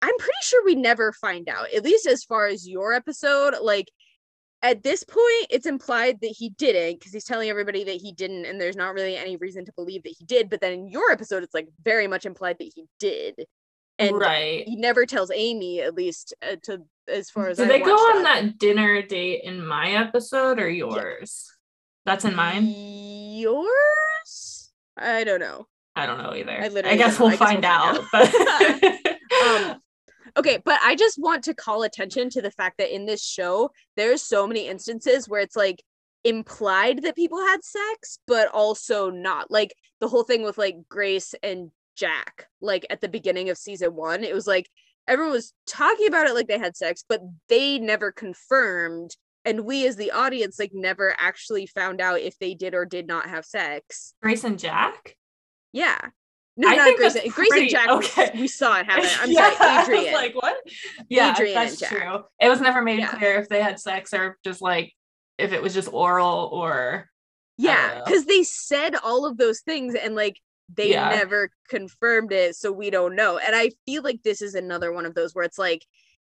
I'm pretty sure we never find out, at least as far as your episode. Like at this point, it's implied that he didn't because he's telling everybody that he didn't, and there's not really any reason to believe that he did. But then in your episode, it's like very much implied that he did, and right. he never tells Amy, at least uh, to as far as Did they go on it. that dinner date in my episode or yours? That's in mine. Yours? I don't know. I don't know either. I I, guess we'll. I find guess out. we'll but- um okay but i just want to call attention to the fact that in this show there's so many instances where it's like implied that people had sex but also not. Like the whole thing with like grace and jack like at the beginning of season one it was like everyone was talking about it like they had sex but they never confirmed and we as the audience like never actually found out if they did or did not have sex. Grace and Jack? yeah no I not think grace that's and, grace and pretty- jack okay. we saw it happen i'm Yeah, sorry I was adrian like, what? Yeah, Adrian that's true. It was never made Yeah. clear if they had sex or just like if it was just oral or Yeah, because they said all of those things and like they Yeah. never confirmed it, so we don't know. And I feel like this is another one of those where it's like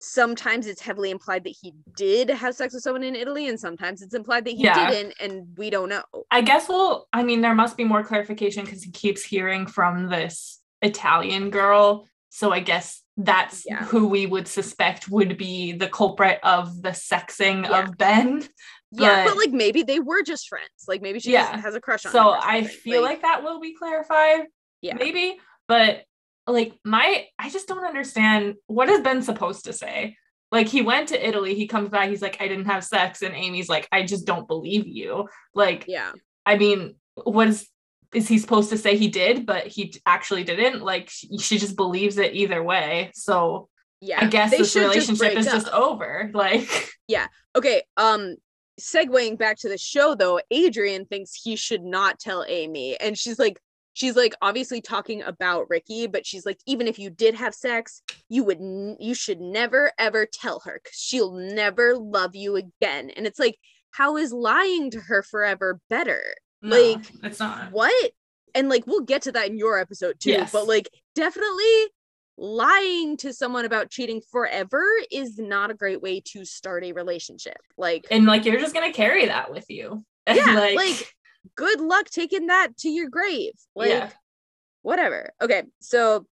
sometimes it's heavily implied that he did have sex with someone in Italy, and sometimes it's implied that he Yeah. didn't, and we don't know. I guess we'll I mean there must be more clarification because he keeps hearing from this Italian girl. So I guess that's Yeah. who we would suspect would be the culprit of the sexing Yeah. of Ben. yeah, but but- like maybe they were just friends. Like maybe she Yeah. just has a crush on. So I feel like, that will be clarified. yeah, maybe but like my i just don't understand what has been supposed to say like he went to italy he comes back he's like i didn't have sex and amy's like i just don't believe you like yeah, i mean what is is he supposed to say he did but he actually didn't like she, she just believes it either way so yeah. i guess this just relationship break is just over like Yeah. okay um segueing back to the show though, Adrian thinks he should not tell Amy. And she's like, she's like obviously talking about Ricky, but she's like, even if you did have sex, you would n- you should never ever tell her because she'll never love you again. And it's like, how is lying to her forever better? No, like, it's not. What? And like we'll get to that in your episode too, Yes. but like definitely lying to someone about cheating forever is not a great way to start a relationship. Like And like you're just gonna carry that with you. And, yeah, like, good luck taking that to your grave. Like Yeah. whatever. Okay, so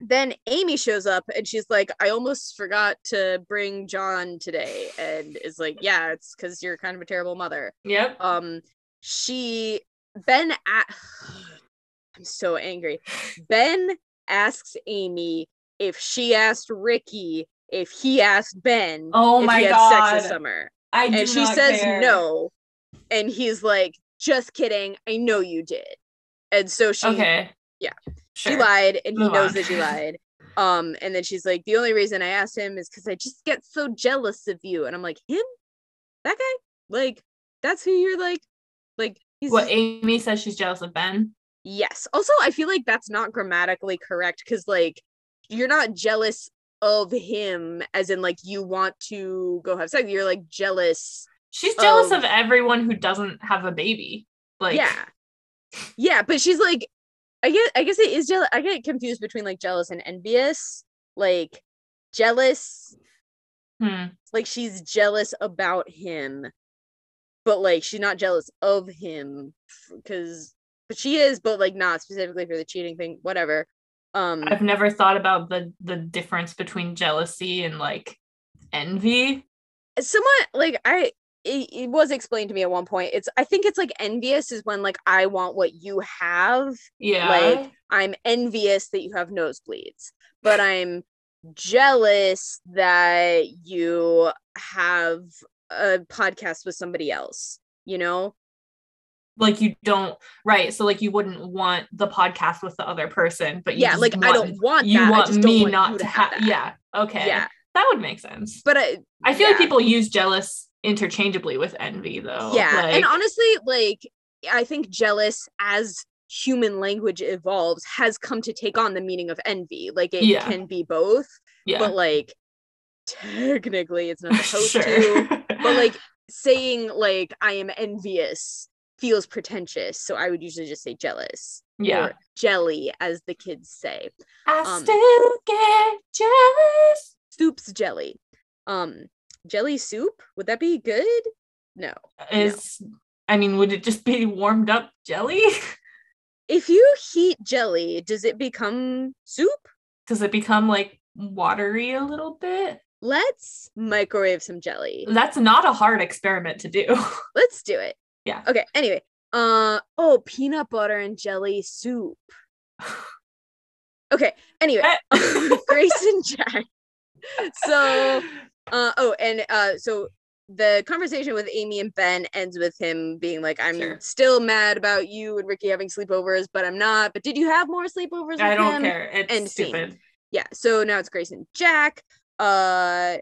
then Amy shows up and she's like, I almost forgot to bring John today. And is like, Yeah, it's because you're kind of a terrible mother. Yep. Um, she Ben at I'm so angry. Ben asks Amy if she asked Ricky if he asked Ben Oh if my he had god. sex this summer I and she says care. no and he's like just kidding i know you did and so she Okay. yeah. Sure. she lied and he Move knows on. that she lied um and then she's like the only reason i asked him is because i just get so jealous of you and i'm like him that guy like that's who you're like like he's What Amy says she's jealous of Ben. yes also i feel like that's not grammatically correct because like you're not jealous of him as in like you want to go have sex you're like jealous She's jealous Of- of everyone who doesn't have a baby. Like yeah yeah but she's like i guess i guess it is jealous i get confused between like jealous and envious like jealous hmm. like she's jealous about him but like she's not jealous of him because but she is but like not specifically for the cheating thing whatever um I've never thought about the the difference between jealousy and like envy. somewhat like i it, it was explained to me at one point it's i think it's like envious is when like i want what you have Yeah. like i'm envious that you have nosebleeds but i'm jealous that you have a podcast with somebody else you know like you don't right. So like you wouldn't want the podcast with the other person, but you yeah like i don't want you that. Want me want not to have have yeah. Okay. yeah That would make sense. but I, I feel yeah. like people use jealous interchangeably with envy though. yeah and honestly like i think jealous as human language evolves has come to take on the meaning of envy like it Yeah. can be both yeah. but like technically it's not supposed sure. to but like saying like i am envious feels pretentious so i would usually just say jealous yeah. or jelly as the kids say I um, still get jealous. soup's jelly um jelly soup? Would that be good? No. Is I mean, would it just be warmed up jelly? if you heat jelly does it become soup? Does it become like watery a little bit? let's microwave some jelly. That's not a hard experiment to do. let's do it. Yeah. okay anyway uh oh peanut butter and jelly soup. Okay anyway grace and jack. So uh oh and uh so the conversation with amy and ben ends with him being like i'm Sure. still mad about you and ricky having sleepovers but i'm not but did you have more sleepovers with I don't him? care. It's and scene. yeah so now it's grace and jack uh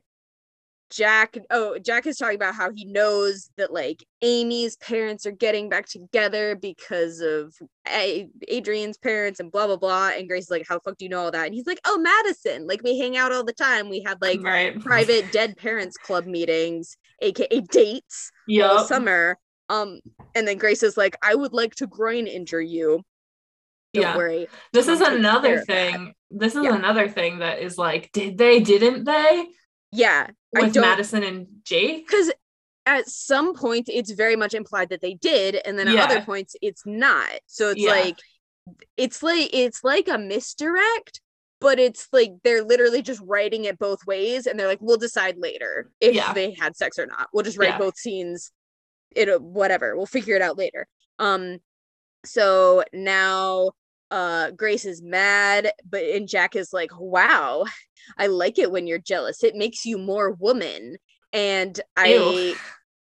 jack oh jack is talking about how he knows that like amy's parents are getting back together because of A- adrian's parents and blah blah blah and grace is like how the fuck do you know all that and he's like oh madison like we hang out all the time we had like right. private dead parents club meetings aka dates all summer um and then grace is like i would like to groin injure you don't Yeah. worry This is another thing. This is Yeah. another thing that is like, did they, didn't they? yeah With Madison and Jake? because at some point it's very much implied that they did and then at Yeah. other points it's not so it's Yeah. like it's like it's like a misdirect but it's like they're literally just writing it both ways and they're like we'll decide later if Yeah. they had sex or not we'll just write both scenes it whatever we'll figure it out later um so now uh grace is mad but and jack is like wow i like it when you're jealous. It makes you more woman. And i Ew.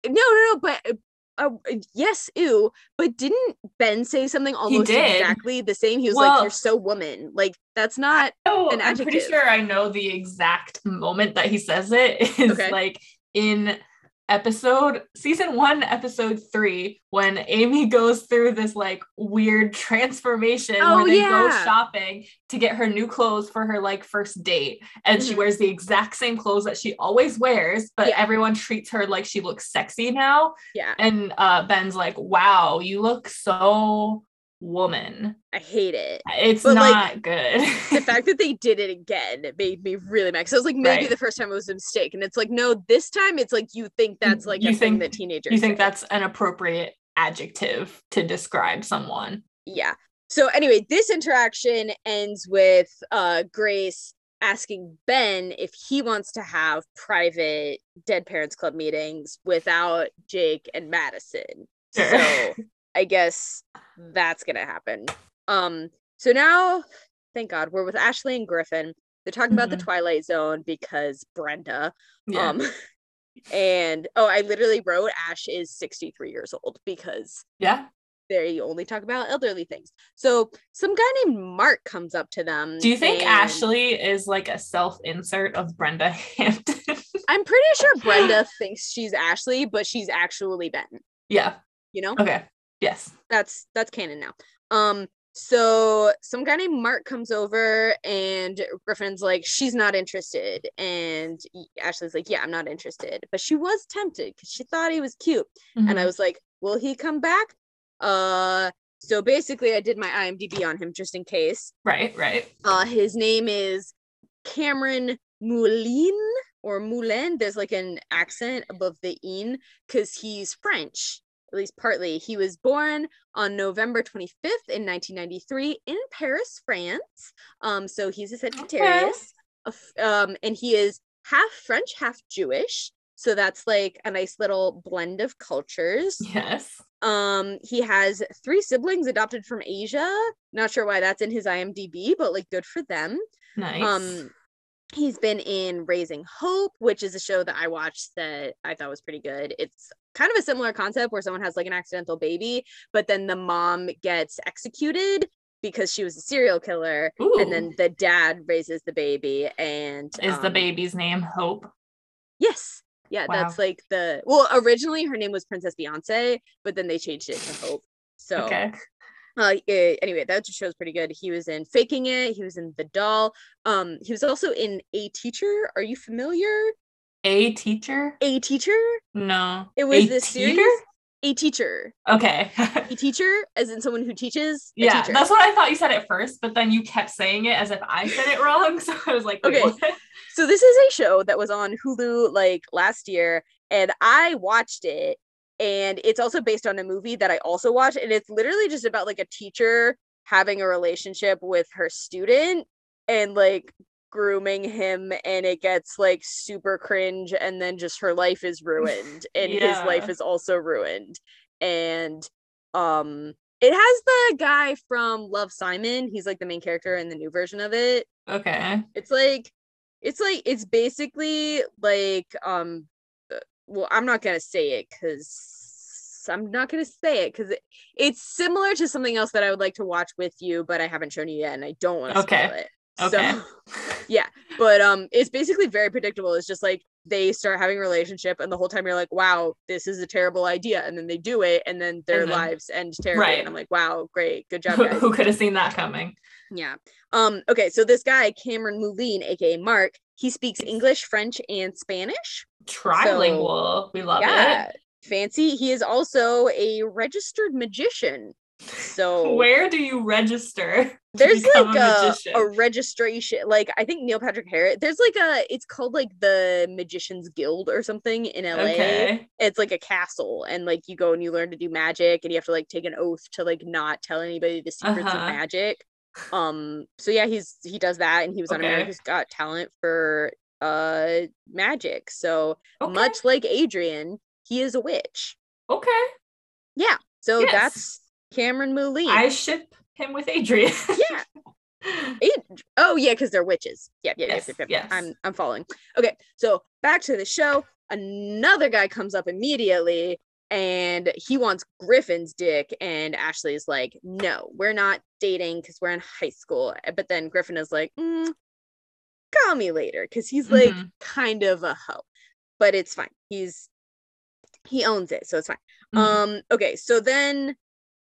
no no no but uh, yes ew. But didn't ben say something almost exactly the same? He was like you're so woman. Like that's not Oh, an I'm pretty sure I know the exact moment that he says it. Is Okay. like in episode season one episode three when amy goes through this like weird transformation Oh, where they go shopping to get her new clothes for her like first date and she Mhm. wears the exact same clothes that she always wears but Yeah. everyone treats her like she looks sexy now Yeah, and uh ben's like wow you look so woman I hate it. it's But, like, not good the fact that they did it again it made me really mad. Because I was like, maybe Right. the first time it was a mistake, and it's like, no, this time it's like you think that's like You a thing think- that teenagers. you think say. that's an appropriate adjective to describe someone yeah. So anyway, this interaction ends with uh Grace asking Ben if he wants to have private Dead Parents Club meetings without Jake and Madison. Sure. So I guess that's gonna happen. Um, so now, thank God, we're with Ashley and Griffin. They're talking about the Mhm. Twilight Zone because Brenda. yeah Um, and oh, I literally wrote Ash is 63 years old because yeah they only talk about elderly things. So some guy named Mark comes up to them. Do you think and Ashley is like a self insert of Brenda Hampton? I'm pretty sure Brenda thinks she's Ashley, but she's actually Ben. yeah. You know, Okay. Yes. that's that's canon now. Um, so some guy named Mark comes over and Griffin's like, she's not interested. And Ashley's like, yeah, I'm not interested. But she was tempted because she thought he was cute. and I Mhm. was like, "Will he come back?" Uh, so basically, I did my IMDb on him just in case. right. Right. Uh, his name is Cameron Moulin or Moulin. There's like an accent above the in because he's French, at least partly. He was born on November 25th in 1993 in Paris, France. Um, so he's a Sagittarius. Of- Um, and he is half French, half Jewish. So that's like a nice little blend of cultures. Yes. Um, he has three siblings adopted from Asia. Not sure why that's in his IMDb, but like good for them. Nice. Um, he's been in Raising Hope, which is a show that I watched that I thought was pretty good. It's kind of a similar concept where someone has like an accidental baby, but then the mom gets executed because she was a serial killer, Ooh. and then the dad raises the baby. And is the um, baby's name Hope? Yes. Yeah, Wow. that's like the well, originally her name was Princess Beyonce, but then they changed it to Hope. So Okay. uh eh, anyway, that just shows pretty good. He was in Faking It, he was in The Doll. Um, he was also in A Teacher. Are you familiar? A teacher? A Teacher? No. It was A this series. A Teacher. Okay. A Teacher, as in someone who teaches. A yeah, teacher. that's what I thought you said at first, but then you kept saying it as if I said it wrong. So I was like, Okay. what? So this is a show that was on Hulu like last year, and I watched it. And it's also based on a movie that I also watched, and it's literally just about like a teacher having a relationship with her student and like grooming him, and it gets like super cringe, and then just her life is ruined, and his life is also ruined. And um it has the guy from Love Simon. He's like the main character in the new version of it Okay. it's like it's like it's basically like um uh, well i'm not gonna say it because i'm not gonna say it because it, it's similar to something else that i would like to watch with you but i haven't shown you yet and i don't want to Okay. spoil it Okay. so yeah but um it's basically very predictable it's just like they start having a relationship and the whole time you're like wow this is a terrible idea and then they do it and then their And then- lives end terribly Right. and i'm like wow great good job Who, who could have seen that coming? yeah. Um, okay, so this guy, Cameron Moulin, aka Mark, he speaks English, French, and Spanish. Trilingual. we love yeah. Fancy. He is also a registered magician. So Where do you register? There's like a a, a registration. Like I think Neil Patrick Harris. There's like a it's called like the Magicians Guild or something in LA. Okay. It's like a castle, and like you go and you learn to do magic, and you have to like take an oath to like not tell anybody the secrets Uh-huh. of magic. Um. So yeah, he's he does that, and he was on America's Got Talent for uh magic. So Okay. much like Adrian, he is a witch. Okay. Yeah. So Yes. that's Cameron Moulin. I ship him with Adrian. yeah. Ad- oh yeah, because they're witches. Yeah, yeah, Yes, yeah, yes. I'm I'm following. Okay, so back to the show. Another guy comes up immediately and he wants Griffin's dick, and Ashley's like, no, we're not dating because we're in high school. Eh, But then Griffin is like, mm, call me later, because he's like Mhm. kind of a hoe. But it's fine. He's He owns it, so it's fine. Mhm. Um, okay, so then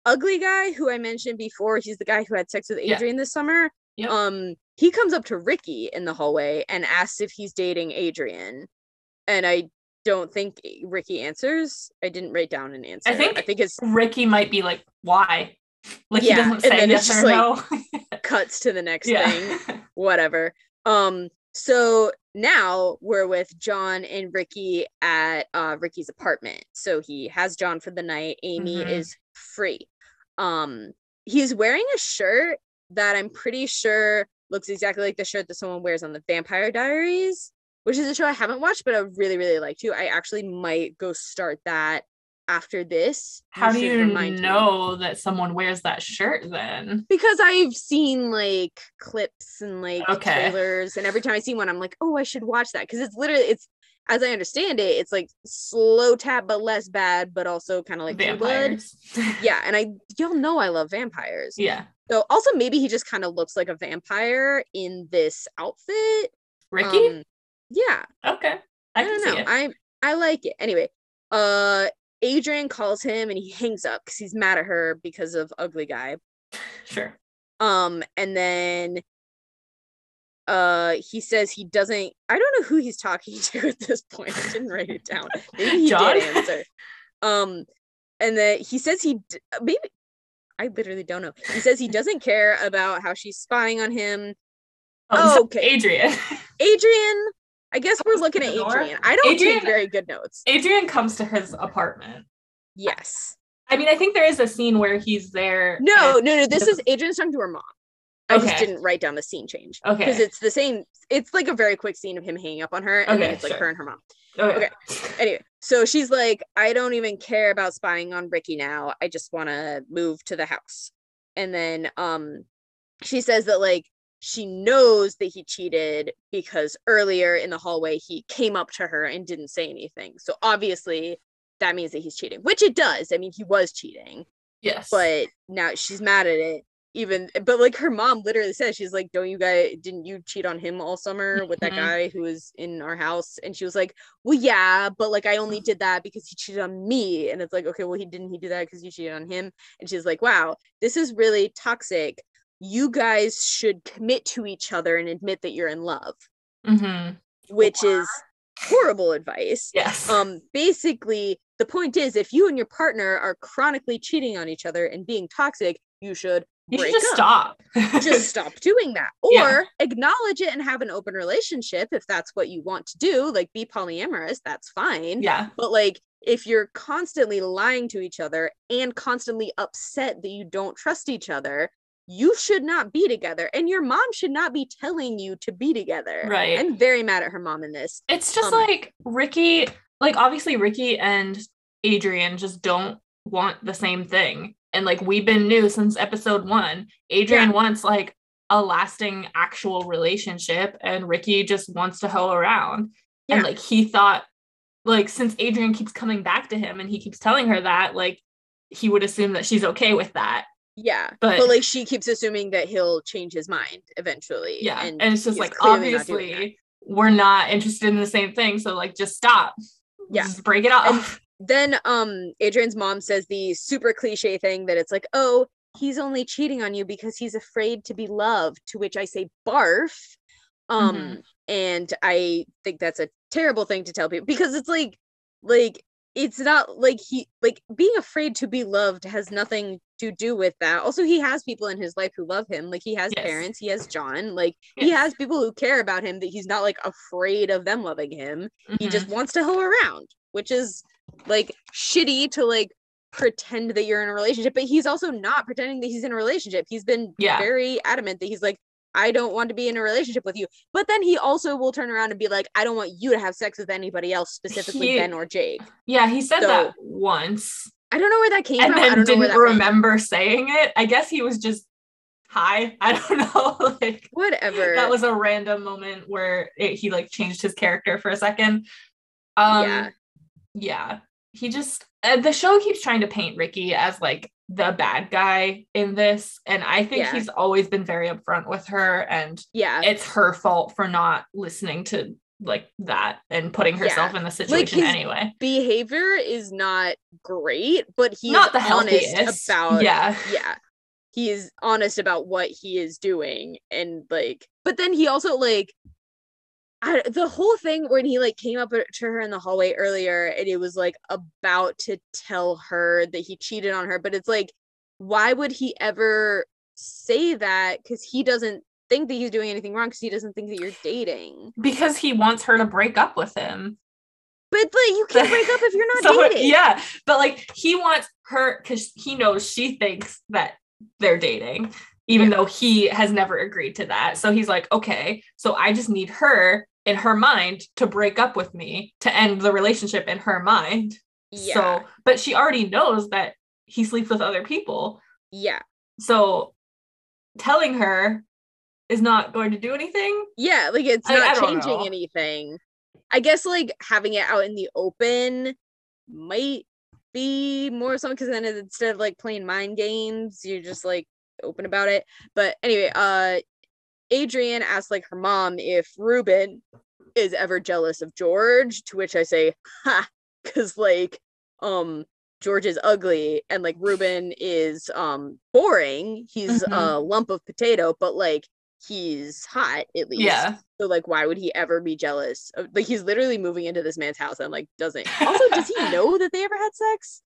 ugly guy who I mentioned before, he's the guy who had sex with Yeah. Adrian this summer. Yep. Um, he comes up to Ricky in the hallway and asks if he's dating Adrian. And I don't think Ricky answers. I didn't write down an answer. I think- I think it's Ricky might be like, why? Like Yeah, he and doesn't say then it's just like- no. cuts to the next yeah. thing. whatever. Um, so now we're with John and Ricky at uh Ricky's apartment. So he has John for the night. Amy Mhm. is free. Um, he's wearing a shirt that I'm pretty sure looks exactly like the shirt that someone wears on the Vampire Diaries, which is a show I haven't watched, but I really, really like to. I actually might go start that after this. How do you remind me. know that someone wears that shirt then? because I've seen like clips and like Okay. trailers, and every time I see one, I'm like, oh, I should watch that because it's literally it's as I understand it, it's like slow tat but less bad, but also kind of like Vampires. Yeah, and I y'all know I love vampires. yeah. So also maybe he just kind of looks like a vampire in this outfit. Ricky? Um, yeah, okay. I, I, don't know. I I like it. Anyway, uh, Adrian calls him and he hangs up because he's mad at her because of ugly guy. Sure. Um, and then uh he says he doesn't I don't know who he's talking to at this point. I didn't write it down. Maybe he John? did answer. Um and that he says he d- maybe I literally don't know. He says he doesn't care about how she's spying on him. Oh, Oh, okay. Adrian. Adrian, I guess we're looking at? Adrian. I don't Adrian- take very good notes. Adrian comes to his apartment. Yes. I mean, I think there is a scene where he's there. No, no, no. This is Adrian's talking to her mom. I just didn't write down the scene change. Okay. Because it's the same. It's like a very quick scene of him hanging up on her, and then Okay, it's like sure. her and her mom. Okay. Anyway, so she's like, I don't even care about spying on Ricky now. I just want to move to the house. And then um she says that like she knows that he cheated because earlier in the hallway he came up to her and didn't say anything. So obviously that means that he's cheating, which it does. I mean, he was cheating, Yes. but now she's mad at it. Even but like her mom literally says she's like, Don't you guys didn't you cheat on him all summer with that Mhm. guy who was in our house? And she was like, Well, yeah, but like I only did that because he cheated on me. And it's like, okay, well, he didn't he do that because you cheated on him? And she's like, Wow, this is really toxic. You guys should commit to each other and admit that you're in love, Mhm. which is horrible advice. Yes. Um, basically, the point is if you and your partner are chronically cheating on each other and being toxic, you should you should just up. stop. just stop doing that or Yeah. acknowledge it and have an open relationship if that's what you want to do like be polyamorous that's fine yeah. but like if you're constantly lying to each other and constantly upset that you don't trust each other you should not be together and your mom should not be telling you to be together Right. i'm very mad at her mom in this It's just Um, like Ricky, like obviously Ricky and Adrian just don't want the same thing. And like we've been new since episode one. Adrian wants like a lasting actual relationship, and Ricky just wants to hoe around. Yeah. And like he thought, like, since Adrian keeps coming back to him and he keeps telling her that, like, he would assume that she's okay with that. yeah But- but, like she keeps assuming that he'll change his mind eventually Yeah. And, it's just like, clearly not obviously, we're not interested in the same thing. So, like, just stop. Yeah. Just break it off. Then um Adrian's mom says the super cliche thing that it's like, "Oh, he's only cheating on you because he's afraid to be loved." To which I say, "Barf." Um Mhm. and I think that's a terrible thing to tell people because it's like like it's not like he like being afraid to be loved has nothing to do with that. Also, he has people in his life who love him. Like he has Yes. parents, he has John, like he has people who care about him that he's not like afraid of them loving him he Mhm. just wants to hoe around which is like shitty to like pretend that you're in a relationship but he's also not pretending that he's in a relationship he's been Yeah. very adamant that he's like i don't want to be in a relationship with you but then he also will turn around and be like i don't want you to have sex with anybody else specifically He- ben or jake Yeah, he said So- that once i don't know where that came and from i then don't know where didn't remember saying it. I guess he was just high. I don't know. like whatever that was a random moment where it, he like changed his character for a second. Um Yeah. Yeah. He just uh, the show keeps trying to paint Ricky as like the bad guy in this and I think Yeah. he's always been very upfront with her and yeah it's her fault for not listening to like that and putting herself Yeah. in the situation his- anyway. behavior is not great, but he's Not the honest healthiest. about yeah. yeah. He is honest about what he is doing and like but then he also like I, the whole thing when he like came up to her in the hallway earlier and it was like about to tell her that he cheated on her but it's like why would he ever say that cuz he doesn't think that he's doing anything wrong cuz he doesn't think that you're dating Because he wants her to break up with him. but like you can't break up if you're not So, uh, dating yeah, but like he wants her because he knows she thinks that they're dating, even Yeah. though he has never agreed to that. So he's like, okay, so I just need her in her mind to break up with me to end the relationship in her mind. yeah So, but she already knows that he sleeps with other people. yeah So telling her is not going to do anything. Yeah, like it's I- I not don't changing know. anything. I guess like having it out in the open might be more something because then instead of like playing mind games, you're just like open about it. But anyway, uh Adrian asked like her mom if Reuben is ever jealous of George, to which I say, ha, because like um George is ugly and like Reuben is um boring. He's Mhm. a lump of potato, but like he's hot at least. Yeah. So like why would he ever be jealous? Of, like he's literally moving into this man's house and like doesn't also does he know that they ever had sex?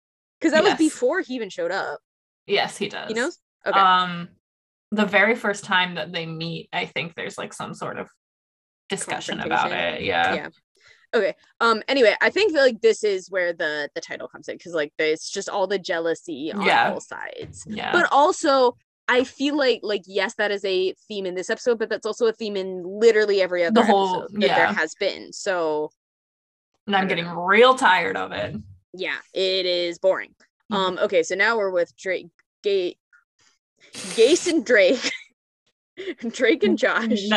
Because that Yes. was before he even showed up. Yes, he does. He knows? Okay. Um, the very first time that they meet, I think there's like some sort of discussion about it. Yeah. yeah. Okay. Um anyway, I think that like this is where the the title comes in because like it's just all the jealousy on Yeah. both sides. Yeah. But also I feel like like yes, that is a theme in this episode, but that's also a theme in literally every other whole- episode that there has been. So and I'm getting know. real tired of it. yeah, it is boring. Mhm. Um, okay, so now we're with Drake, Ga- Gase and Drake, Drake and Josh.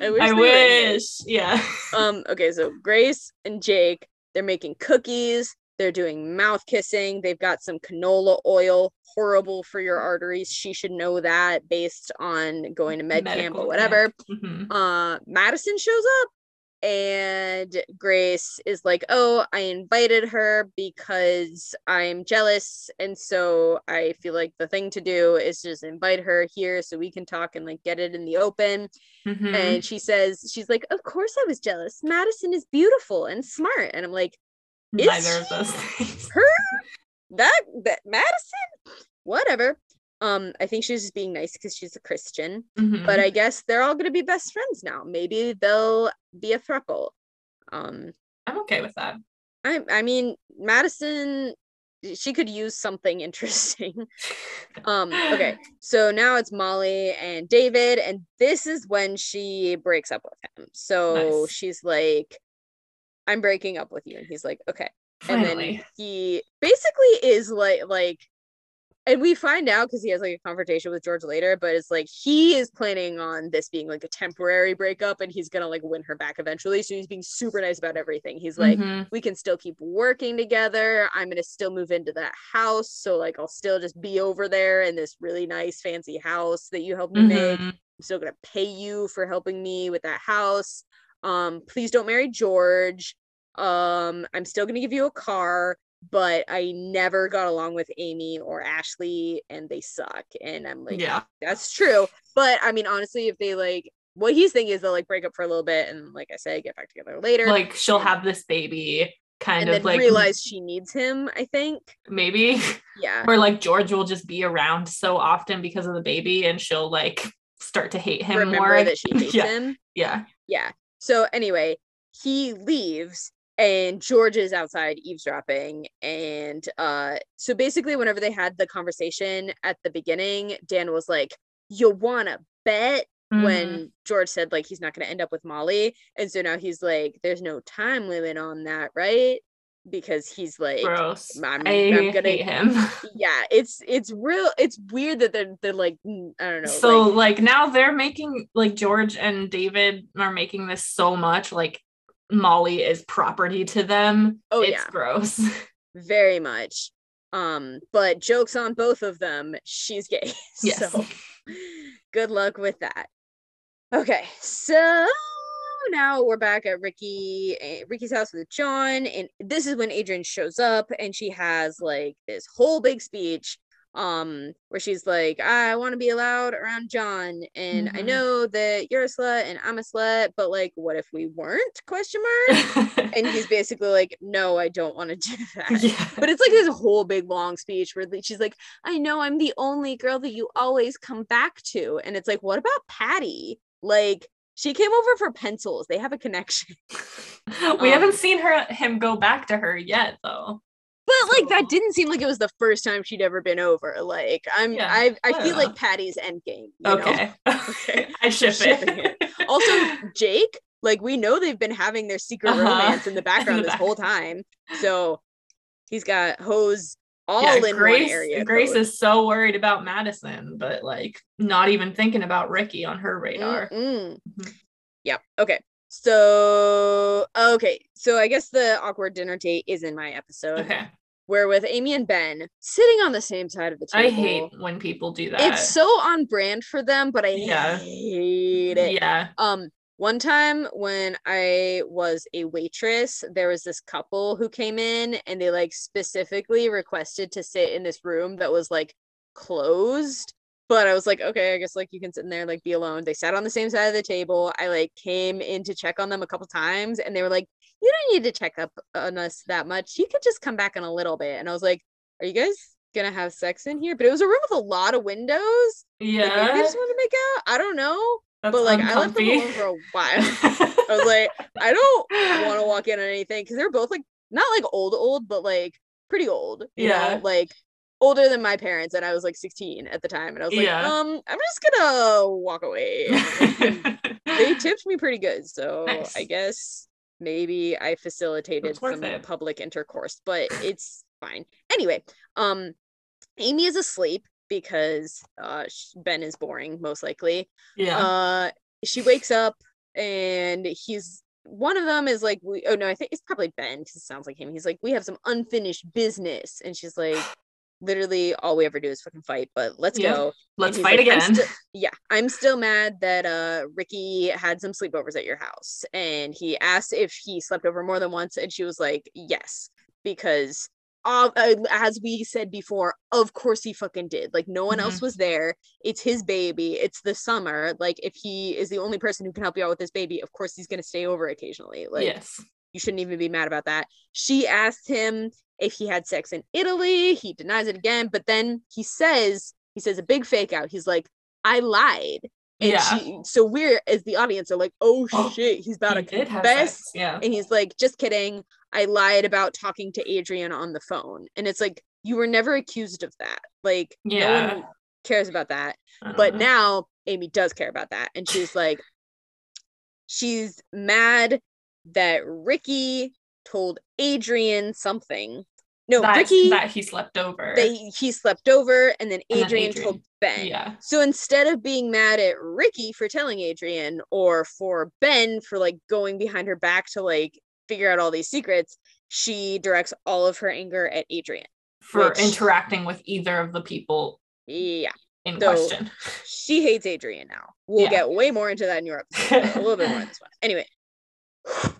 I wish. I they were in this. wish. Yeah. Um, okay, so Grace and Jake, they're making cookies. They're doing mouth kissing. They've got some canola oil, horrible for your arteries. She should know that based on going to med camp or whatever. Mhm. uh Madison shows up and Grace is like, "Oh, I invited her because I'm jealous and so I feel like the thing to do is just invite her here so we can talk and like get it in the open." Mhm. And she says she's like, "Of course I was jealous. Madison is beautiful and smart." And I'm like, is Neither of those things. "Her that that Madison? Whatever." Um, I think she's just being nice because she's a Christian Mhm. but I guess they're all gonna be best friends now. Maybe they'll be a throuple. Um, I'm okay with that. I I mean Madison, she could use something interesting. um, okay, so now it's Molly and David, and this is when she breaks up with him. So Nice. she's like, "I'm breaking up with you," and he's like, "Okay." And then Finally. he basically is like like and we find out because he has like a confrontation with George later, but it's like he is planning on this being like a temporary breakup and he's gonna like win her back eventually. So he's being super nice about everything. He's like, Mhm. we can still keep working together. I'm gonna still move into that house. So like I'll still just be over there in this really nice fancy house that you helped me make. Mhm. I'm still gonna pay you for helping me with that house. Um, please don't marry George. Um, I'm still gonna give you a car, but I never got along with Amy or Ashley, and they suck. And I'm like, Yeah. that's true. But I mean, honestly, if they like, what he's thinking is they'll like break up for a little bit, and like I say, get back together later, Like she'll have this baby kind and of then like realize she needs him. I think, maybe yeah, or like George will just be around so often because of the baby and she'll like start to hate him remember more. that she hates yeah. him. Yeah. Yeah. So anyway, he leaves and George is outside eavesdropping. And uh so basically whenever they had the conversation at the beginning, Dan was like, You wanna bet Mhm. when George said like he's not gonna end up with Molly. And so now he's like, There's no time limit on that, right? Because he's like gross. I'm- I I'm gonna- hate him. yeah, it's it's real it's weird that they're they're like mm, I don't know. so like, like now they're making like George and David are making this so much like Molly is property to them. Oh, it's yeah. gross. very much. Um, but jokes on both of them, she's gay. Yes. So good luck with that. Okay, so now we're back at Ricky eh, Ricky's house with John, and this is when Adrian shows up, and she has like this whole big speech, um, where she's like, "I want to be allowed around John, and I Mhm. know that you're a slut and I'm a slut, but like, what if we weren't?" Question mark. And he's basically like, "No, I don't want to do that." yeah. But it's like this whole big long speech where she's like, I know I'm the only girl that you always come back to. And it's like, what about Patty? Like, she came over for pencils. They have a connection. we Um, haven't seen her him go back to her yet though. But like that didn't seem like it was the first time she'd ever been over. Like I'm Yeah, I I fair feel like enough. Patty's endgame. you know? Okay. Okay. I ship Shipping it. Also, Jake, like we know they've been having their secret Uh-huh. romance in the background the this back- whole time. So he's got hose all yeah, in Grace, one area. Grace code. is so worried about Madison, but like not even thinking about Ricky on her radar. Mhm. Yep. Okay. So okay. So I guess the awkward dinner date is in my episode. Okay. Where with Amy and Ben sitting on the same side of the table. I hate when people do that. it's so on brand for them, but I Yeah. hate it. yeah. Um, one time when I was a waitress, there was this couple who came in and they like specifically requested to sit in this room that was like closed. But I was like, okay, I guess like you can sit in there, like be alone. They sat on the same side of the table. I like came in to check on them a couple times and they were like, you don't need to check up on us that much. You could just come back in a little bit. And I was like, are you guys gonna have sex in here? But it was a room with a lot of windows. Like, Yeah. they just want to make out. I don't know That's but like I left them uncomfy. alone for a while. I was like, I don't want to walk in on anything because they're both like not like old old, but like pretty old. Yeah. know, like older than my parents, and I was like 16 at the time, and I was like, Yeah. um, I'm just gonna walk away. they tipped me pretty good, so Nice. I guess maybe I facilitated some it. public intercourse, but it's fine. Anyway, um, Amy is asleep because uh Ben is boring, most likely yeah. uh she wakes up and he's one of them is like we oh no i think it's probably ben because it sounds like him he's like we have some unfinished business and she's like literally all we ever do is fucking fight but let's Yeah. go Let's fight like, "I'm again. yeah i'm still mad that uh ricky had some sleepovers at your house and he asked if he slept over more than once and she was like yes because uh, as we said before of course he fucking did like no one else Mm-hmm. was there it's his baby it's the summer like if he is the only person who can help you out with this baby of course he's going to stay over occasionally like yes. you shouldn't even be mad about that. She asked him if he had sex in Italy. He denies it again, but then he says, he says a big fake out. He's like, I lied. And Yeah. she, so we're as the audience are like, oh, Oh, shit, he's about He to confess. Yeah. And he's like, just kidding. I lied about talking to Adrian on the phone. And it's like, you were never accused of that. Like, no one cares about that but now Amy does care about that. And she's like, she's mad that Ricky told Adrian something. No, that, Ricky, that he slept over. they, he slept over, and then And then Adrian, Adrian. told Ben. yeah. So instead of being mad at Ricky for telling Adrian or for Ben for like going behind her back to like figure out all these secrets, she directs all of her anger at Adrian. For which- interacting with either of the people Yeah, in So- question. she hates Adrian now. We'll Yeah. get way more into that in your episode, a little bit more in this one. Anyway.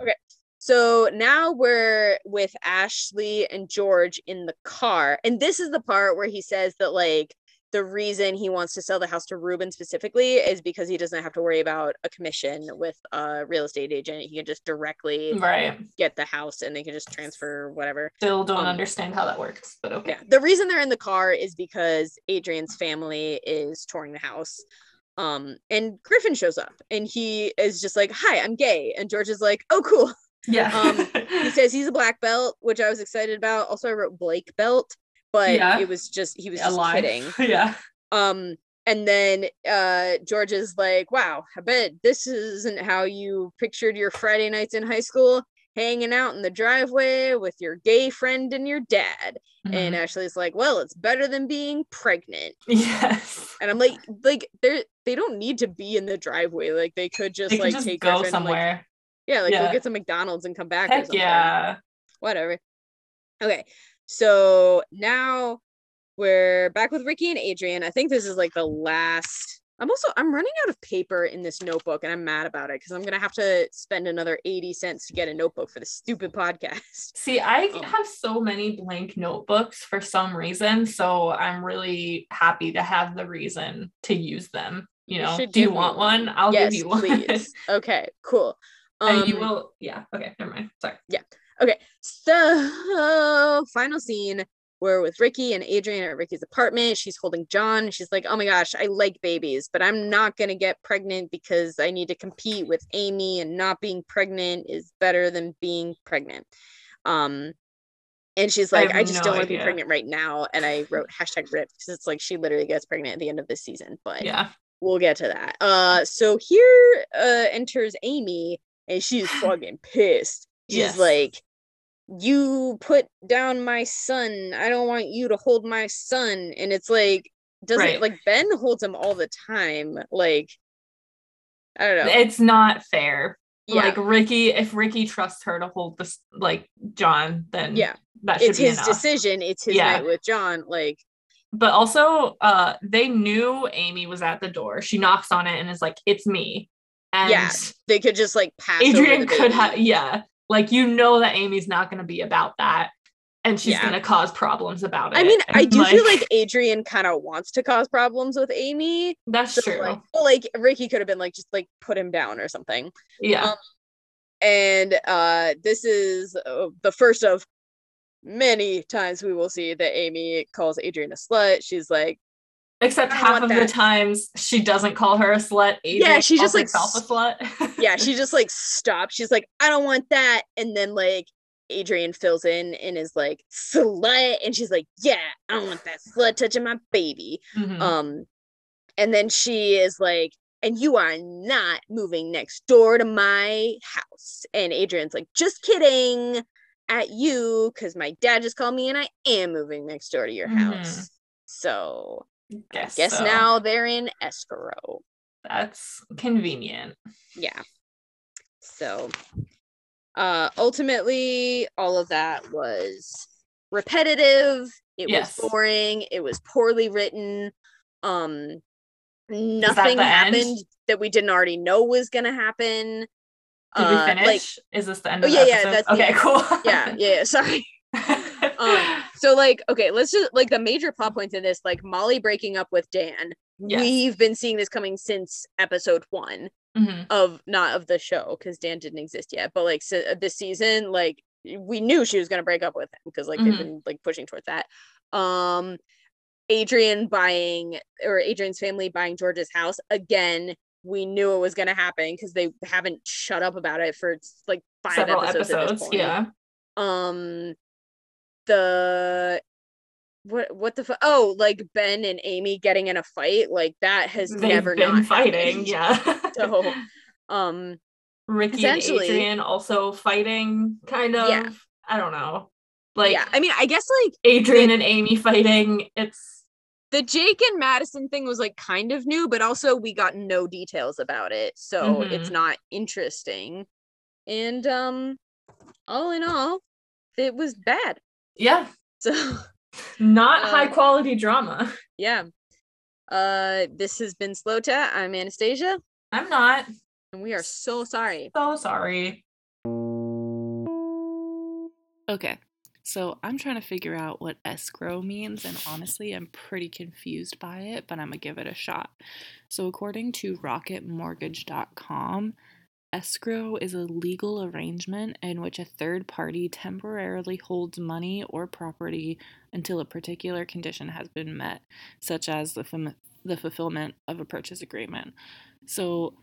Okay. So now we're with Ashley and George in the car. And this is the part where he says that like the reason he wants to sell the house to Reuben specifically is because he doesn't have to worry about a commission with a real estate agent. He can just directly right. get the house and they can just transfer whatever. Still don't Um, understand how that works, but okay. Yeah. The reason they're in the car is because Adrian's family is touring the house. Um, and Griffin shows up and he is just like, Hi, I'm gay. And George is like, Oh, cool. Yeah. Um, He says he's a black belt, which I was excited about. Also, I wrote Blake belt, but Yeah. it was just he was a just lie. kidding. yeah. Um, and then uh George is like, Wow, I bet this isn't how you pictured your Friday nights in high school, hanging out in the driveway with your gay friend and your dad. And Mhm. Ashley's like, well, it's better than being pregnant. yes. And I'm like, like they're they don't need to be in the driveway. Like they could just They like just take go Griffin and, like, somewhere. Yeah, like Yeah. go get some McDonald's and come back. or Heck something. yeah. Whatever. Okay. So now we're back with Ricky and Adrian. I think this is like the last I'm also I'm running out of paper in this notebook and I'm mad about it because I'm gonna have to spend another 80 cents to get a notebook for the stupid podcast. See, I Um, have so many blank notebooks for some reason, so I'm really happy to have the reason to use them. You You know, should do you want one. one? I'll yes, give you one. please. Okay, cool. And you Um, will, yeah. Okay, never mind. Sorry. Yeah. Okay, so final scene. We're with Ricky and Adrian at Ricky's apartment. She's holding John. She's like, "Oh my gosh, I like babies, but I'm not gonna get pregnant because I need to compete with Amy, and not being pregnant is better than being pregnant." Um, and she's like, have "I, just no don't want to be pregnant right now." And I wrote hashtag rip because it's like she literally gets pregnant at the end of this season, but Yeah. we'll get to that. Uh, so here uh enters Amy, and she's fucking pissed. She's Yes. like, "You put down my son. I don't want you to hold my son." And it's like, doesn't Right. like Ben holds him all the time. Like, I don't know. It's not fair. yeah, Like Ricky, if Ricky trusts her to hold this, like John, then yeah. that should It's be his enough. decision. It's his Yeah. night with John. Like, But also, uh, they knew Amy was at the door. She knocks on it and is like, "It's me." And Yeah, they could just like pass. Adrian could have, yeah, like you know that Amy's not going to be about that, and she's Yeah. going to cause problems about it. I mean, I And, do feel like Adrian kind of wants to cause problems with Amy. that's So, true. like, well, like Ricky could have been like, just like put him down or something. yeah, um, And uh, this is uh, the first of many times we will see that Amy calls Adrian a slut. She's like, except half of the times she doesn't call her a slut. Adrian she just, like, herself a slut. yeah, she just like stops. She's like, I don't want that. And then like Adrian fills in and is like, slut. And she's like, yeah, I don't want that slut touching my baby. Mhm. Um, and then she is like, and you are not moving next door to my house. And Adrian's like, just kidding at you, because my dad just called me and I am moving next door to your Mhm. house. So guess guess so. now they're in escrow. that's convenient. Yeah. So uh ultimately all of that was repetitive. It Yes. was boring. It was poorly written. Um nothing end? happened that we didn't already know was gonna happen. Did Uh, we finish? Like, Is this the end Oh, of the yeah, yeah, that's okay, end. cool. yeah, yeah, yeah, sorry. Um, so like, okay, let's just like the major plot points in this, like Molly breaking up with Dan. yes. We've been seeing this coming since episode one. Mhm. of not of the show because Dan didn't exist yet, but like so, uh, this season, like we knew she was gonna break up with him because like Mhm. they've been like pushing towards that. Um, Adrian buying or Adrian's family buying George's house again. We knew it was gonna happen because they haven't shut up about it for like five Several episodes. episodes. Yeah. Um, the what what the fu- oh like Ben and Amy getting in a fight like that has They've never been fighting. happened. Yeah. So, um Ricky and Adrian also fighting, kind of. Yeah. I don't know. Like yeah, I mean, I guess like Adrian and Amy fighting. It's the Jake and Madison thing was like kind of new, but also we got no details about it, so it's Mhm. not interesting. And um, all in all, it was bad. Yeah, So not Uh, high quality drama. yeah, uh, this has been Slow Tat. I'm Anastasia, I'm not and we are so sorry. so sorry. Okay, so I'm trying to figure out what escrow means, and honestly, I'm pretty confused by it, but I'm gonna give it a shot. So, according to RocketMortgage.com, escrow is a legal arrangement in which a third party temporarily holds money or property until a particular condition has been met, such as the, the fulfillment of a purchase agreement. So,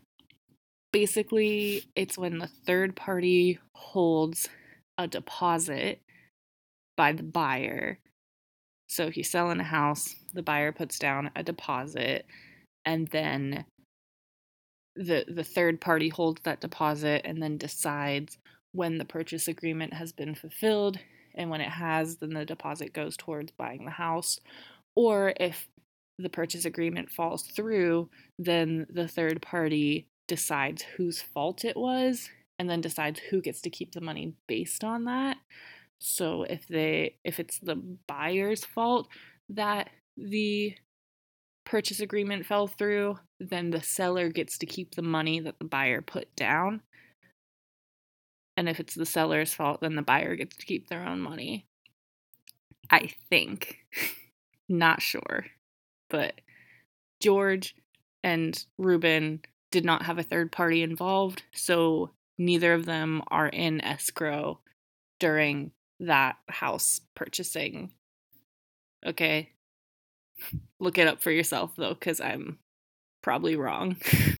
basically, it's when the third party holds a deposit by the buyer. So if you sell in a house, the buyer puts down a deposit and then the the third party holds that deposit and then decides when the purchase agreement has been fulfilled and when it has then the deposit goes towards buying the house or if the purchase agreement falls through then the third party decides whose fault it was and then decides who gets to keep the money based on that. So if they if it's the buyer's fault that the purchase agreement fell through, then the seller gets to keep the money that the buyer put down. And if it's the seller's fault, then the buyer gets to keep their own money. I think. Not sure. But George and Reuben did not have a third party involved, so neither of them are in escrow during that house purchasing. Okay. Look it up for yourself though, because I'm probably wrong.